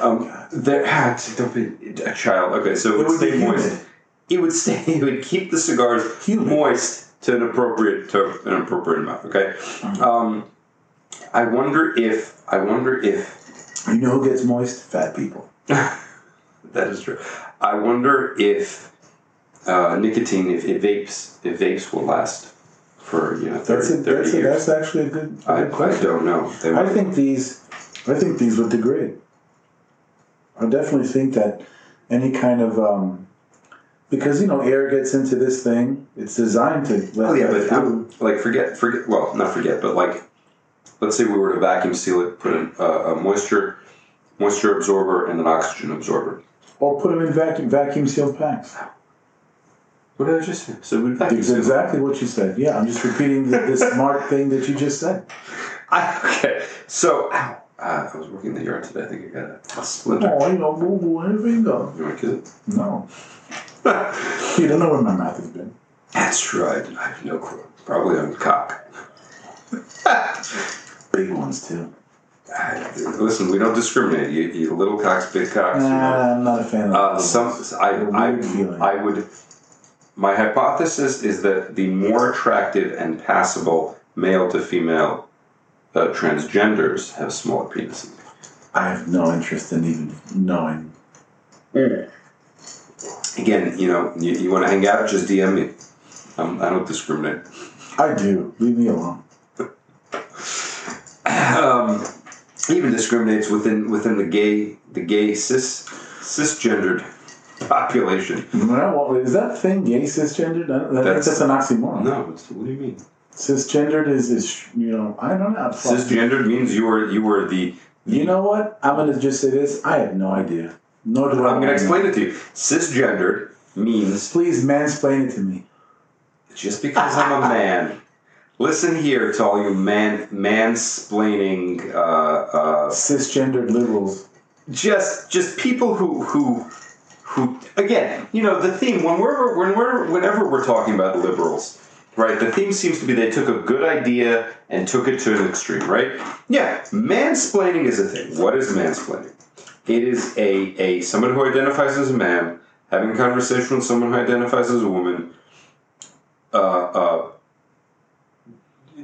Um, there, ah, don't be a child. Okay, so it, It would would stay moist. humid. It would stay. It would keep the cigars Humid. moist to an appropriate to an appropriate amount. Okay. Um, I wonder if I wonder if You know who gets moist? Fat people. that is true. I wonder if uh, nicotine, if, if vapes, if vapes will last for you know 30, That's a, 30 that's, a, years. that's actually a good, a I, good I question. don't know. I think these, I think these would degrade. I definitely think that any kind of, um, because you know, air gets into this thing. It's designed to let Oh yeah, but through. like forget forget well not forget but like let's say we were to vacuum seal it, put in a, a moisture moisture absorber and an oxygen absorber. or put them in vacuum vacuum sealed packs. What did I just say? So we vacuum seal. exactly what you said. Yeah, I'm just repeating the, the smart thing that you just said. I, okay, so ow, uh, I was working in the yard today. I think I got a, a splinter. Oh, you know, boo boo, anything go. You want to kiss No, you don't know where my mouth has been. That's right. I have no clue. Probably on cock. Big ones too. Listen, we don't discriminate. You, you little cocks, big cocks. you know. Nah, I'm not a fan of Uh, some. I, I. I would. My hypothesis is that the more attractive and passable male to female uh, transgenders have smaller penises. I have no interest in even knowing. Again, you know, you, you want to hang out, just DM me. Um, I don't discriminate. I do. Leave me alone. Um, even discriminates within within the gay the gay cis cisgendered population. Well, is that thing gay cisgendered? I, That's- that's an oxymoron. No, it's, what do you mean? Cisgendered is, is you know I don't know. Cisgendered means you were you are the. You know what? I'm gonna just say this. I have no idea. Nor do I. I'm going to wanna explain it to you. Cisgendered means Please mansplain it to me. just because I'm a man. Listen here to all you man mansplaining, uh, uh, Cisgendered liberals. just just people who who who again, you know, the theme when we're when we're whenever we're talking about liberals, right? The theme seems to be they took a good idea and took it to an extreme, right? Yeah, mansplaining is a thing. What is mansplaining? It is a a someone who identifies as a man having a conversation with someone who identifies as a woman. Uh, uh,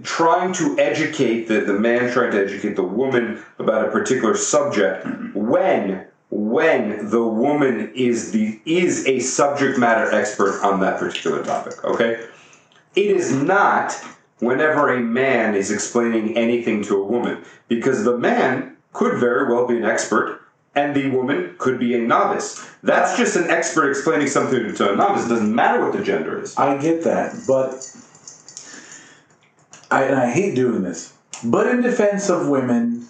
trying to educate the, the man trying to educate the woman about a particular subject when when the woman is the is a subject matter expert on that particular topic okay? It is not whenever a man is explaining anything to a woman because the man could very well be an expert and the woman could be a novice. That's just an expert explaining something to a novice. It doesn't matter what the gender is. I get that, but I, and I hate doing this. But in defense of women,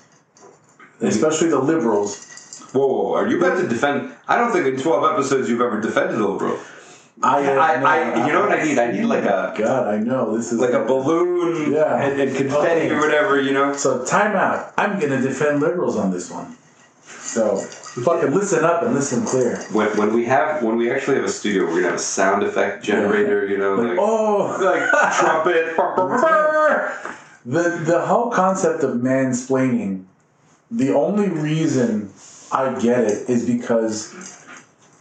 especially the liberals, Whoa, whoa, whoa, are you about to defend? I don't think in 12 episodes you've ever defended a liberal. I, I, I, you know what I need? I need like a God, I know this is like a balloon Yeah. and, and confetti Okay. or whatever, you know? So time out. I'm gonna defend liberals on this one. So fucking listen up and listen clear. When, when we have when we actually have a studio, we're gonna have a sound effect generator, you know, Like, like, oh, like trumpet. the the whole concept of mansplaining. The only reason I get it is because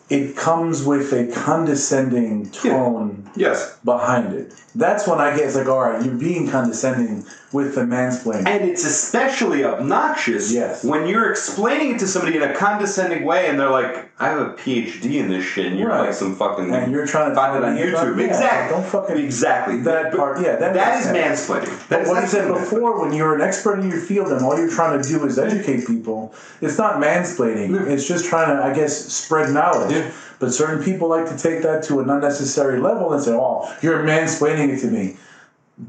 it comes with a condescending tone yes, behind it. That's when I get it's like, all right, you're being condescending with the mansplaining. and it's especially obnoxious Yes. when you're explaining it to somebody in a condescending way, and they're like, "I have a PhD in this shit," and you're Right. like some fucking And you're trying to find it on YouTube. yeah, exactly. don't fucking- exactly that part- yeah, that that is mansplaining. That But is what I said before, when you're an expert in your field and all you're trying to do is educate people, it's not mansplaining. It's just trying to, I guess, spread knowledge. Yeah. But certain people like to take that to an unnecessary level and say, "Oh, you're mansplaining it to me."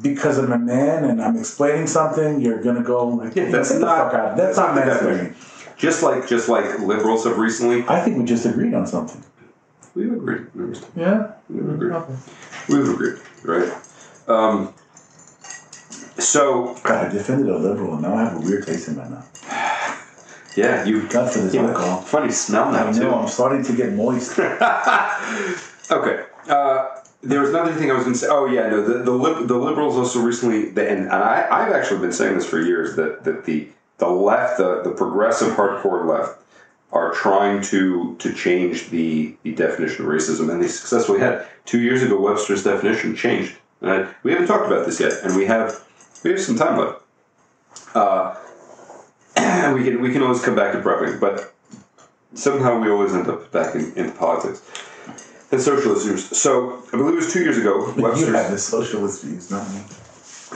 Because I'm a man and I'm explaining something, you're gonna go like, Yeah, that's "Get the not- out." That's, not definition. Just like just like liberals have recently, I think we just agreed on something. we've agreed. Yeah. agreed. We've agreed, right? Um, so God, I defended a liberal and now I have a weird taste in my mouth. yeah, you God for this you alcohol. funny smell I now know too. I'm starting to get moist. Okay. Uh, there was another thing I was going to say. Oh yeah, no. The the, lib- the liberals also recently, the, and, and I I've actually been saying this for years that that the the left, the the progressive hardcore left, are trying to to change the the definition of racism, and they successfully had. Two years ago, Webster's definition changed. And we haven't talked about this yet, and we have we have some time left. Uh, we can we can always come back to prepping, but somehow we always end up back in, politics and socialism. So I believe it was two years ago. you Webster's. have the socialist views, not me.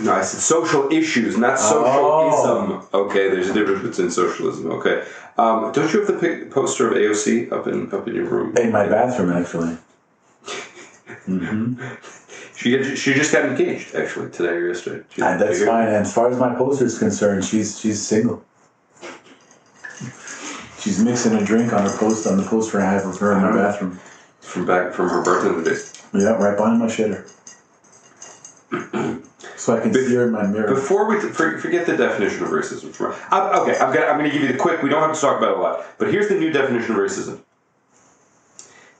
No, I said social issues, not socialism. Okay, there's a difference between socialism. Okay, um, don't you have the pic- poster of AOC up in up in your room? In my bathroom, actually. She get, she just got engaged actually today or yesterday. She- Ah, that's fine. And as far as my poster is concerned, she's she's single. She's mixing a drink on her post on the poster I have of her in my bathroom. From back from her birthday days. Yeah, right behind my shitter. So I can see her in my mirror. Before we for, forget the definition of racism, I'm, okay, I'm gonna I'm gonna give you the quick. We don't have to talk about it a lot, but here's the new definition of racism.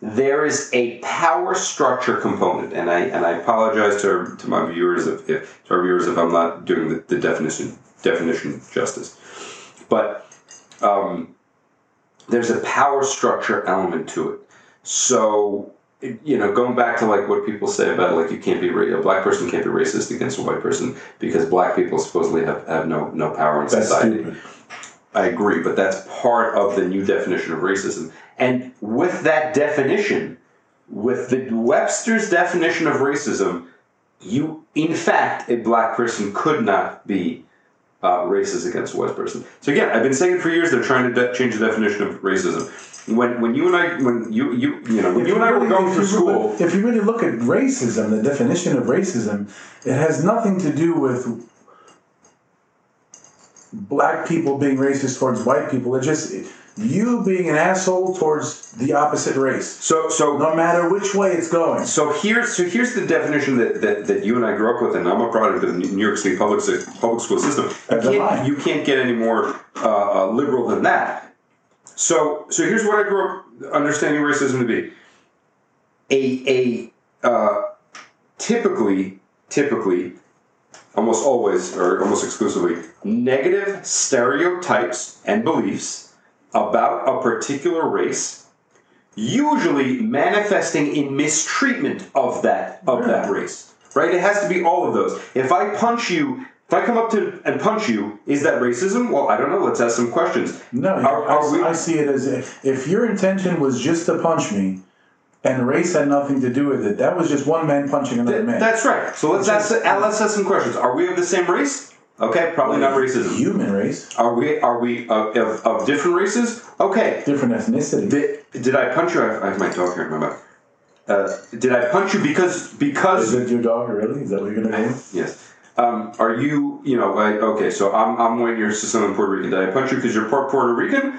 There is a power structure component, and I and I apologize to, to my viewers if, if to our viewers if I'm not doing the, the definition definition justice, but um, there's a power structure element to it. So you know, going back to like what people say about like you can't be ra- a black person can't be racist against a white person because black people supposedly have, have no no power in That's society. stupid. I agree, but that's part of the new definition of racism. And with that definition, with the Webster's definition of racism, you, in fact, a black person could not be uh, racist against a white person. So again, I've been saying it for years. They're trying to de- change the definition of racism. When when you and I when you you you know when If you and I were going through school, really- if you really look at racism, the definition of racism, it has nothing to do with black people being racist towards white people. It just you being an asshole towards the opposite race, so so no matter which way it's going. So here's so here's the definition that, that, that you and I grew up with, and I'm a product of the New York City public public school system. You As am I. can't, you can't get any more uh, liberal than that. So so here's what I grew up understanding racism to be. A a uh, typically typically almost always or almost exclusively negative stereotypes and beliefs about a particular race usually manifesting in mistreatment of that of that race right? It has to be all of those. If i punch you if i come up to and punch you is that racism well i don't know let's ask some questions No, Are- I, we- I see it as if, if your intention was just to punch me, and race had nothing to do with it. That was just one man punching another Th- man. That's right. So let's ask, uh, let's ask some questions. Are we of the same race? Okay, probably not racism. Human race, Are we are we of, of, of different races? Okay. different ethnicity. Did, did I punch you? I, I have my dog here in my mouth. Uh, did I punch you because because Is it your dog, really? Is that what you're gonna do? yes? Um, are you you know like okay? So I'm I'm when you're Sicilian Puerto Rican. Did I punch you because you're Puerto Puerto Rican?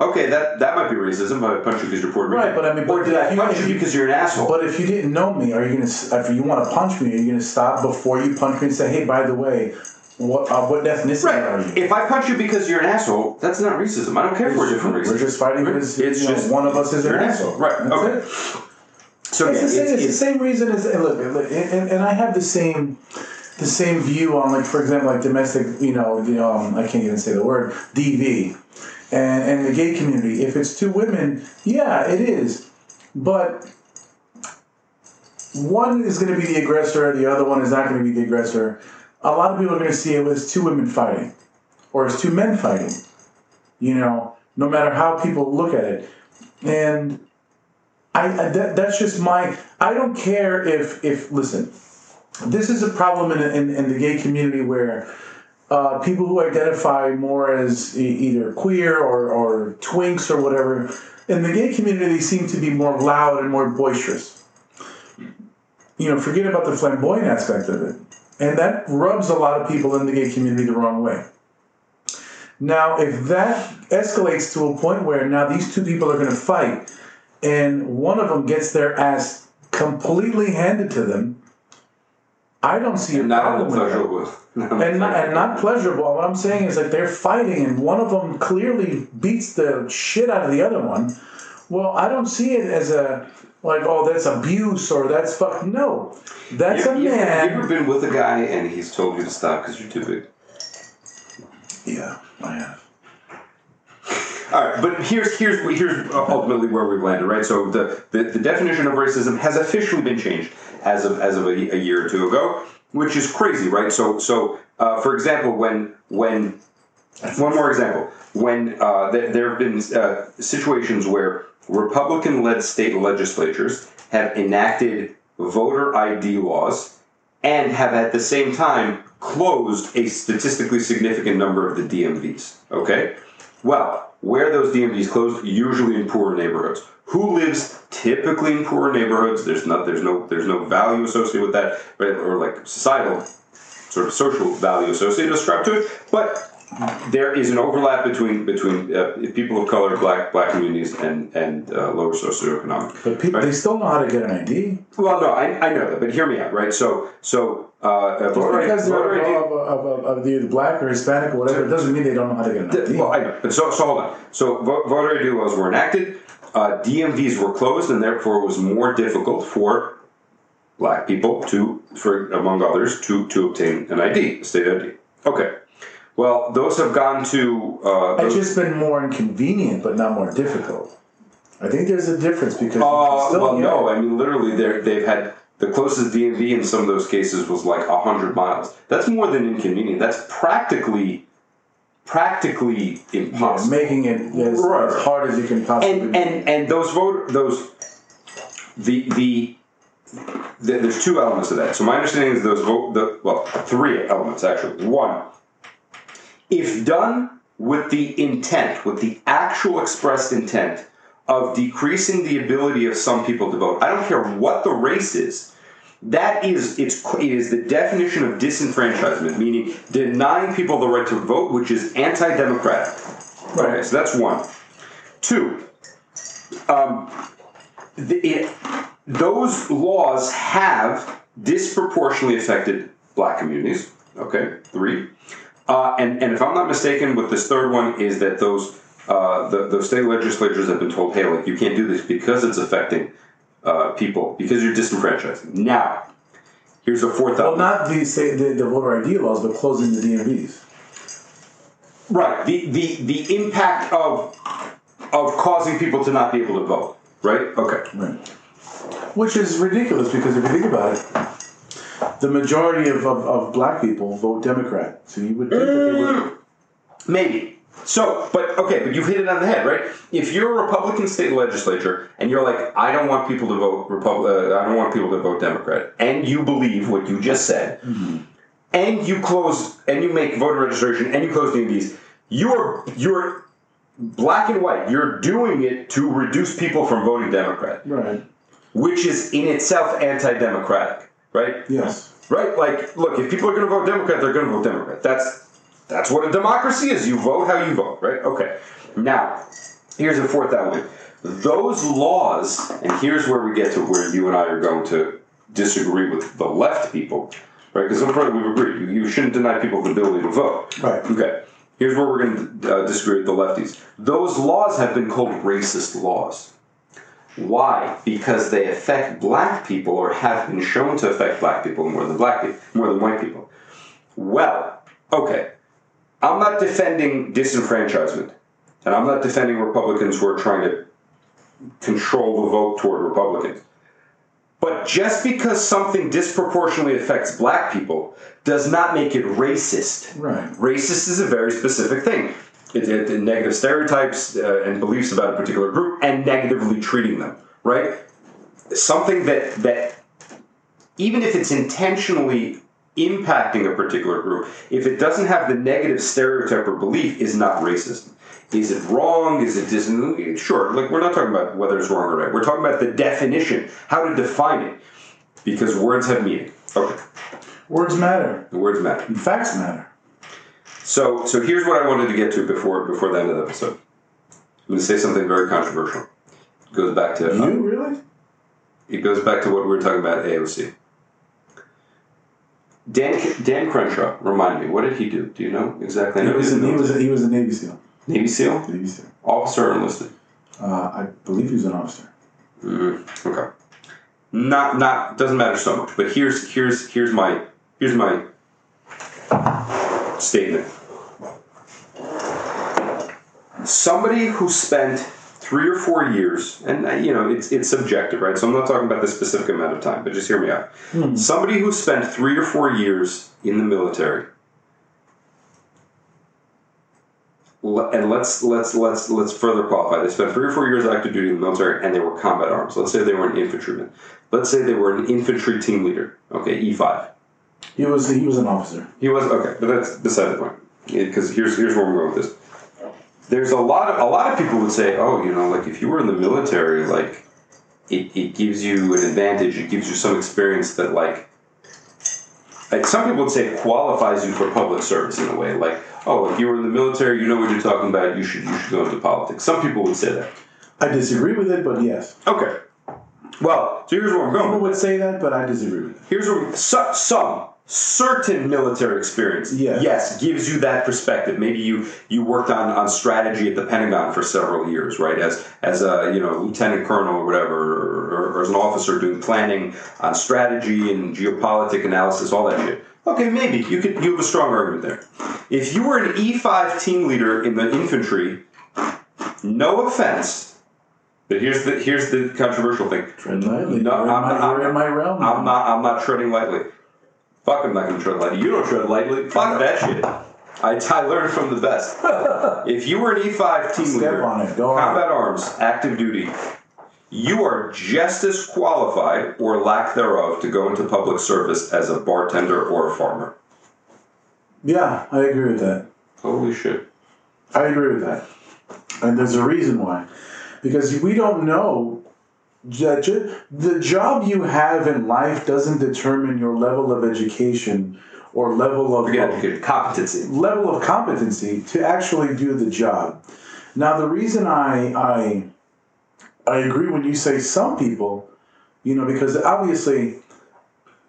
Okay, that that might be racism. But I punch you because you're Puerto Rican. Right, but I mean, but did I if you- punch you because you're an asshole? But if you didn't know me, are you gonna? If you want to punch me, are you gonna stop before you punch me and say, "Hey, by the way, what uh, what ethnicity are Right. you?" If I punch you because you're an asshole, that's not racism. I don't care we're different races. We're just fighting because It's you know, just- one of us is an asshole. asshole. Right, That's okay. it. So It's, again, the same, it's, it's the same reason as look, look, and, and I have the same the same view on like for example like domestic you know you know um, I can't even say the word DV and and the gay community if it's two women yeah it is but one is going to be the aggressor the other one is not going to be the aggressor a lot of people are going to see it as two women fighting or as two men fighting you know no matter how people look at it and I, that, that's just my. I don't care if if listen. This is a problem in, in, in the gay community where uh, people who identify more as e- either queer or, or twinks or whatever in the gay community they seem to be more loud and more boisterous. You know, forget about the flamboyant aspect of it, and that rubs a lot of people in the gay community the wrong way. Now, if that escalates to a point where now these two people are going to fight, and one of them gets their ass completely handed to them, I don't see a not problem with that. pleasurable. not in a And not, and pleasurable- not pleasurable. What I'm saying is like they're fighting, and one of them clearly beats the shit out of the other one. Well, I don't see it as a like, oh, that's abuse or that's fuck. No, that's You, a you, you man. ever been with a guy and he's told you to stop because you're too big? yeah, oh, I have. All right, but here's here's here's ultimately where we've landed, right? So the, the, the definition of racism has officially been changed as of as of a, a year or two ago, which is crazy, right? So so uh, for example, when when one more example, when uh, there, there have been uh, situations where Republican-led state legislatures have enacted voter ID laws and have at the same time closed a statistically significant number of the DMVs. Okay, well, where those DMVs closed, usually in poorer neighborhoods. Who lives typically in poorer neighborhoods? There's not, there's no, there's no value associated with that, right? Or like societal, sort of social value associated ascribed to it. But there is an overlap between between uh, people of color, black black communities, and and uh, lower socioeconomic. But people, Right. they still know how to get an ID. Well, no, I, I know that, but hear me out, right? So so uh, Just because they're voter ID. of, of, of, either black or Hispanic or whatever, it doesn't mean they don't know how to get an ID. Well, I know, but so, so hold on. So ID laws were enacted. Uh, DMVs were closed, and therefore it was more difficult for black people to, for among others, to to obtain an ID, a state ID. Okay. Well, those have gone to. Uh, It's just been more inconvenient, but not more difficult. I think there's a difference because Uh, still well, no. it. I mean, literally, they they've had the closest DMV in some of those cases was like hundred miles. That's more than inconvenient. That's practically, practically Yeah, impossible. making it as, Right. as hard as you can possibly. and and and those voter those the the. the there's two elements to that. So my understanding is those vote the well three elements actually. One, if done with the intent, with the actual expressed intent of decreasing the ability of some people to vote, I don't care what the race is. That is it's it is the definition of disenfranchisement, meaning denying people the right to vote, which is anti-democratic. Okay, so that's one. Two, um, the, it, those laws have disproportionately affected black communities. Okay, three. Uh, and, and if I'm not mistaken, with this third one is that those uh, the, the state legislatures have been told, hey, like you can't do this because it's affecting uh, people because you're disenfranchised. Now, here's a fourth Well, not the say the, the voter ID laws, but closing the DMVs. Right. The, the the impact of of causing people to not be able to vote. Right. Okay. Right. Which is ridiculous because if you think about it, the majority of, of, of black people vote Democrat. So you would think that they would. Maybe. So, but okay, but you've hit it on the head, right? If you're a Republican state legislature and you're like, I don't want people to vote Republican, uh, I don't want people to vote Democrat, and you believe what you just said, and you close and you make voter registration and you close DMVs, you're you're black and white. You're doing it to reduce people from voting Democrat, Right. which is in itself anti-democratic, right? Yes. Right? Like, look, if people are going to vote Democrat, they're going to vote Democrat. That's that's what a democracy is. You vote how you vote, right? Okay. Now, here's a fourth element. Those laws, and here's where we get to where you and I are going to disagree with the left people, right? Because I'm probably we've agreed. You, you shouldn't deny people the ability to vote. Right. Okay. Here's where we're going to uh, disagree with the lefties. Those laws have been called racist laws. Why? Because they affect black people or have been shown to affect black people more than black people, more than white people. Well, okay. I'm not defending disenfranchisement. And I'm not defending Republicans who are trying to control the vote toward Republicans. But just because something disproportionately affects black people does not make it racist. Right. Racist is a very specific thing. It, it, it- negative stereotypes uh, and beliefs about a particular group and negatively treating them, right? Something that that even if it's intentionally impacting a particular group, if it doesn't have the negative stereotype or belief, is not racism. Is it wrong? Is it dis- sure? Like we're not talking about whether it's wrong or right. We're talking about the definition, how to define it, because words have meaning. Okay, Words matter. the words matter. Facts matter. So, so here's what I wanted to get to before before the end of the episode. I'm going to say something very controversial. It goes back to You uh, really? it goes back to what we were talking about AOC. Dan Dan Crenshaw, remind me, what did he do? Do you know exactly? He was, a, he, was a, he was a Navy SEAL. Navy SEAL, Navy SEAL. officer or enlisted. Uh, I believe he was an officer. Mm, okay. Not not doesn't matter so much. But here's here's here's my here's my statement. Somebody who spent three or four years, and uh, you know it's it's subjective, right? So I'm not talking about the specific amount of time, but just hear me out. Somebody who spent three or four years in the military. And let's let's let's let's further qualify. They spent three or four years active duty in the military, and they were combat arms. Let's say they were an infantryman. Let's say they were an infantry team leader. Okay, E five. He was he was an officer. He was okay, but that's beside the point. Because here's here's where we're going with this. There's a lot of a lot of people would say, oh, you know, like if you were in the military, like it, it gives you an advantage. It gives you some experience that like. Like some people would say qualifies you for public service in a way. Like, oh, if you were in the military, you know what you're talking about. You should you should go into politics. Some people would say that. I disagree with it, but yes. Okay. Well, so here's where I'm going. People would say that, but I disagree with it. Here's where so, some certain military experience, Yes. yes, gives you that perspective. Maybe you you worked on, on strategy at the Pentagon for several years, right? As as a you know lieutenant colonel or whatever, or, or as an officer doing planning on strategy and geopolitic analysis, all that shit. Okay, maybe you could you have a strong argument there. If you were an E five team leader in the infantry, no offense. But here's the here's the controversial thing. Tread lightly. No, I'm not- you're in my realm. I'm not. I'm not treading lightly. Fuck, I'm not going to tread lightly. You don't tread lightly. Fuck that shit. I, I learned from the best. if you were an E5 team Step leader, on it. Go on. combat arms, active duty, you are just as qualified or lack thereof to go into public service as a bartender or a farmer. Yeah, I agree with that. Holy shit. I agree with that. And there's a reason why. Because we don't know. The job you have in life doesn't determine your level of education or level of, Forget Competency. level of competency to actually do the job. Now, the reason I I I agree when you say some people, you know, because obviously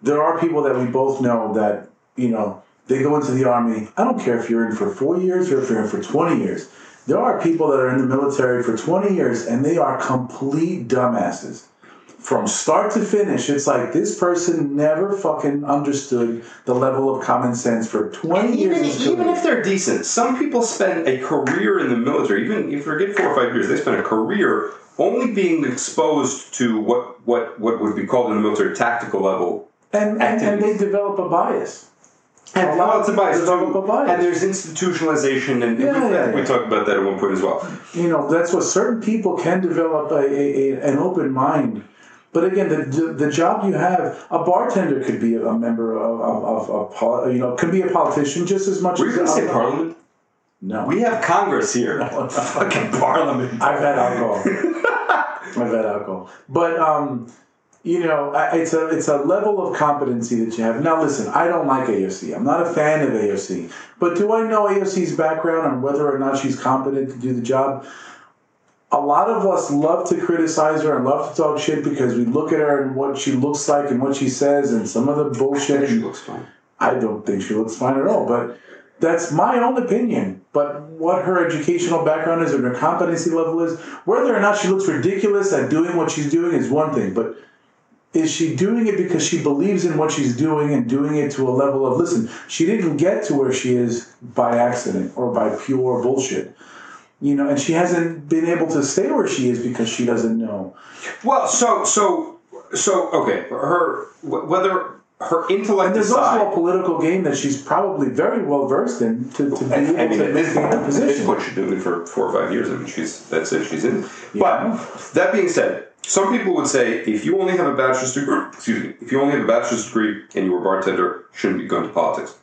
there are people that we both know that you know they go into the army. I don't care if you're in for four years or if you're in for twenty years. There are people that are in the military for 20 years and they are complete dumbasses. From start to finish, it's like this person never fucking understood the level of common sense for 20 years. even, if they're decent, some people spend a career in the military. Even if forget four or five years, they spend a career only being exposed to what what what would be called in the military tactical level. and, and, and they develop a bias. And A lot it's a of bias too. bias. And there's institutionalization, and Yeah, we, yeah, we yeah. talked about that at one point as well. you know that's what certain people can develop a, a, a an open mind but again the, the job you have a bartender could be a member of of, of, of you know could be a politician just as much Were you as going to say a- Parliament? no We have Congress here. Fucking Parliament. I've had alcohol I've had alcohol but um you know it's a it's a level of competency that you have now listen I don't like AOC I'm not a fan of AOC but do I know AOC's background and whether or not she's competent to do the job a lot of us love to criticize her and love to talk shit because we look at her and what she looks like and what she says and some of the bullshit. She looks fine. I don't think she looks fine at all, but that's my own opinion. But what her educational background is and her competency level is, whether or not she looks ridiculous at doing what she's doing is one thing, but is she doing it because she believes in what she's doing and doing it to a level of listen, she didn't get to where she is by accident or by pure bullshit. You know, and she hasn't been able to stay where she is because she doesn't know. Well, so so so okay. Her whether her intellect And there's aside, also a political game that she's probably very well versed in to, to be able I mean, to maintain her at this position. point, she's doing it for four or five years. I mean, she's that's it. She's in. Yeah. But that being said, some people would say if you only have a bachelor's degree, excuse me, if you only have a bachelor's degree and you were a bartender, shouldn't be going to politics.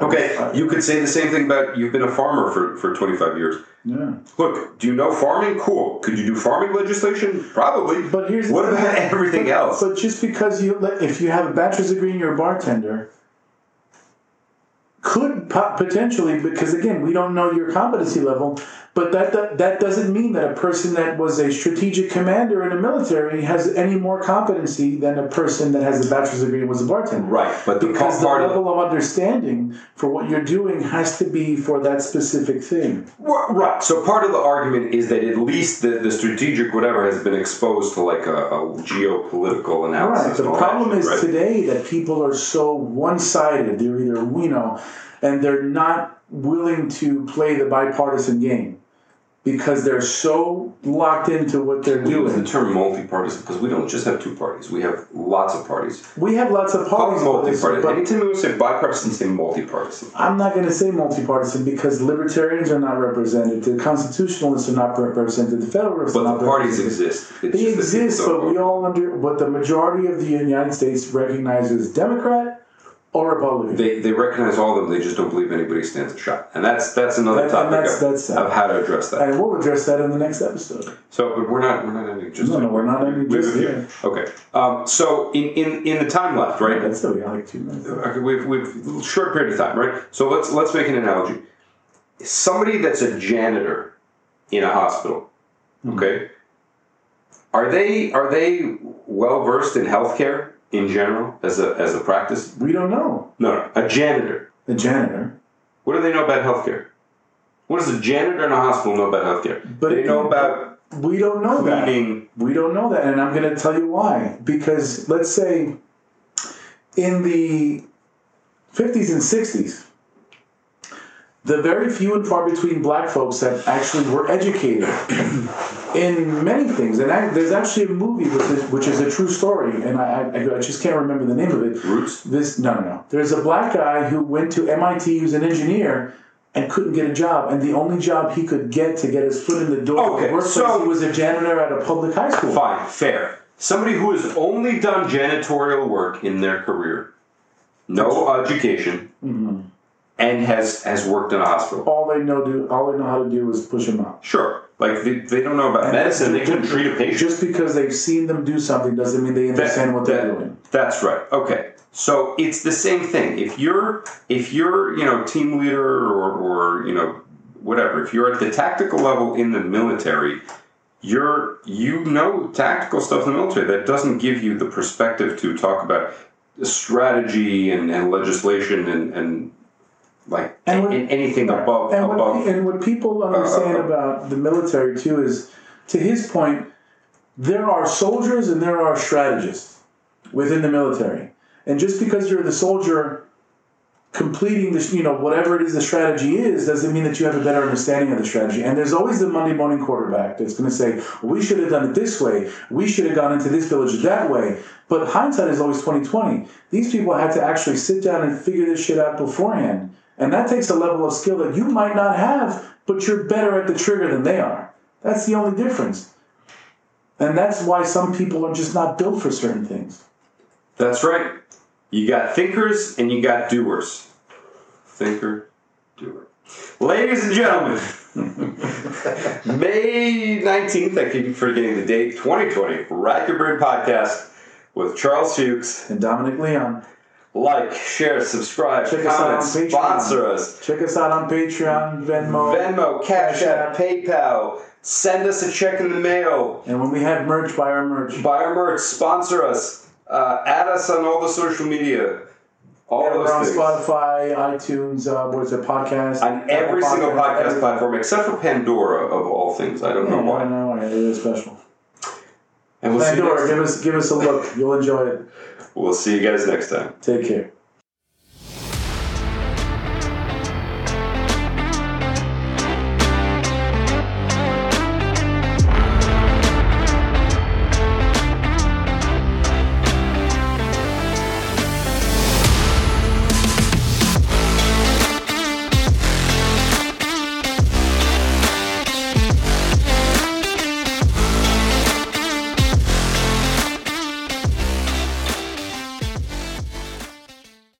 Okay, you could say the same thing about you've been a farmer for, for 25 years. Yeah. Look, do you know farming? Cool. Could you do farming legislation? Probably. But here's what thing. about everything But- else? But just because you, if you have a bachelor's degree and you're a bartender, could potentially, because again, we don't know your competency level, but that, that that doesn't mean that a person that was a strategic commander in the military has any more competency than a person that has a bachelor's degree and was a bartender. right, but the Because the part of level of understanding for what you're doing has to be for that specific thing. Right. So part of the argument is that at least the, the strategic whatever has been exposed to like a, a geopolitical analysis. Right. The problem is right? today that people are so one-sided. They're either you know, and they're not willing to play the bipartisan game because they're so locked into what they're We use the doing. term multi-partisan because we don't just have two parties. We have lots of parties. We have lots of parties, but it's- multi-partisan. but Anytime we say bipartisan, say multi-partisan. I'm not going to say multi-partisan because libertarians are not represented, the constitutionalists are not represented, the federalists But are not the parties exist. It's They just that people exist, but we all under. But the majority of the United States recognizes Democrat or Republican. They, they recognize all of them. They just don't believe anybody stands a shot, and that's that's another and topic that's- of, that's of how to address that. and we'll address that in the next episode. So, but we're not we're not ending just No, no, we're not ending just yet. Okay. Um, so in, in in the time left, right? That's still got like two minutes. Okay, we've we've short period of time, right? So let's let's make an analogy. Somebody that's a janitor in a hospital, okay? Are they are they well versed in healthcare in general as a as a practice? We don't know. No, no, a janitor. A janitor. What do they know about healthcare? What does a janitor in a hospital know about healthcare? But they know about We don't know that. We don't know that, and I'm going to tell you why. Because let's say in the 50s and 60s, the very few and far between black folks that actually were educated in many things, and I, there's actually a movie with this, which is a true story, and I, I, I just can't remember the name of it. Roots? This no, no, no. There's a black guy who went to MIT, who's an engineer, and couldn't get a job, and the only job he could get to get his foot in the door Okay, the so- he was a janitor at a public high school. Fine, fair. Somebody who has only done janitorial work in their career, no education, mm-hmm. And has has worked in a hospital. All they know do, all they know how to do is push them out. Sure, like they, they don't know about And medicine, they just- couldn't treat a patient. Just because they've seen them do something doesn't mean they understand what they're That- doing. That's right. Okay. So it's the same thing. If you're if you're, you know, team leader or, or you know, whatever, if you're at the tactical level in the military, you're you know tactical stuff in the military. That doesn't give you the perspective to talk about strategy and, and legislation and, and like And in anything above And what, and what people understand uh, about the military too is, to his point, there are soldiers and there are strategists within the military. And just because you're the soldier completing this, you know, whatever it is the strategy is, doesn't mean that you have a better understanding of the strategy. And there's always the Monday morning quarterback that's going to say, we should have done it this way. We should have gone into this village that way. But hindsight is always 2020. These people had to actually sit down and figure this shit out beforehand. And that takes a level of skill that you might not have, but you're better at the trigger than they are. That's the only difference. And that's why some people are just not built for certain things. That's right. You got thinkers and you got doers. Thinker, doer. Ladies and gentlemen, May 19th, I keep forgetting the date, 2020, Wrack Your Brain podcast with Charles Fuks. And Dominick Leon, Like, share, subscribe, Check us out comment, Patreon. sponsor us. check us out on Patreon, Venmo. Venmo, Cash App, PayPal. Send us a check in the mail. And when we have merch, buy our merch. Buy our merch. Sponsor us. Uh, add us on all the social media. All Yeah, those we're on things. Spotify, iTunes, uh, what is it, podcast? on every Apple single podcast everything. platform except for Pandora of all things. I don't know Yeah, I why. don't know why. It is special. And we'll see, you Pandora, next, give us give us a look. You'll enjoy it. We'll see you guys next time. Take care.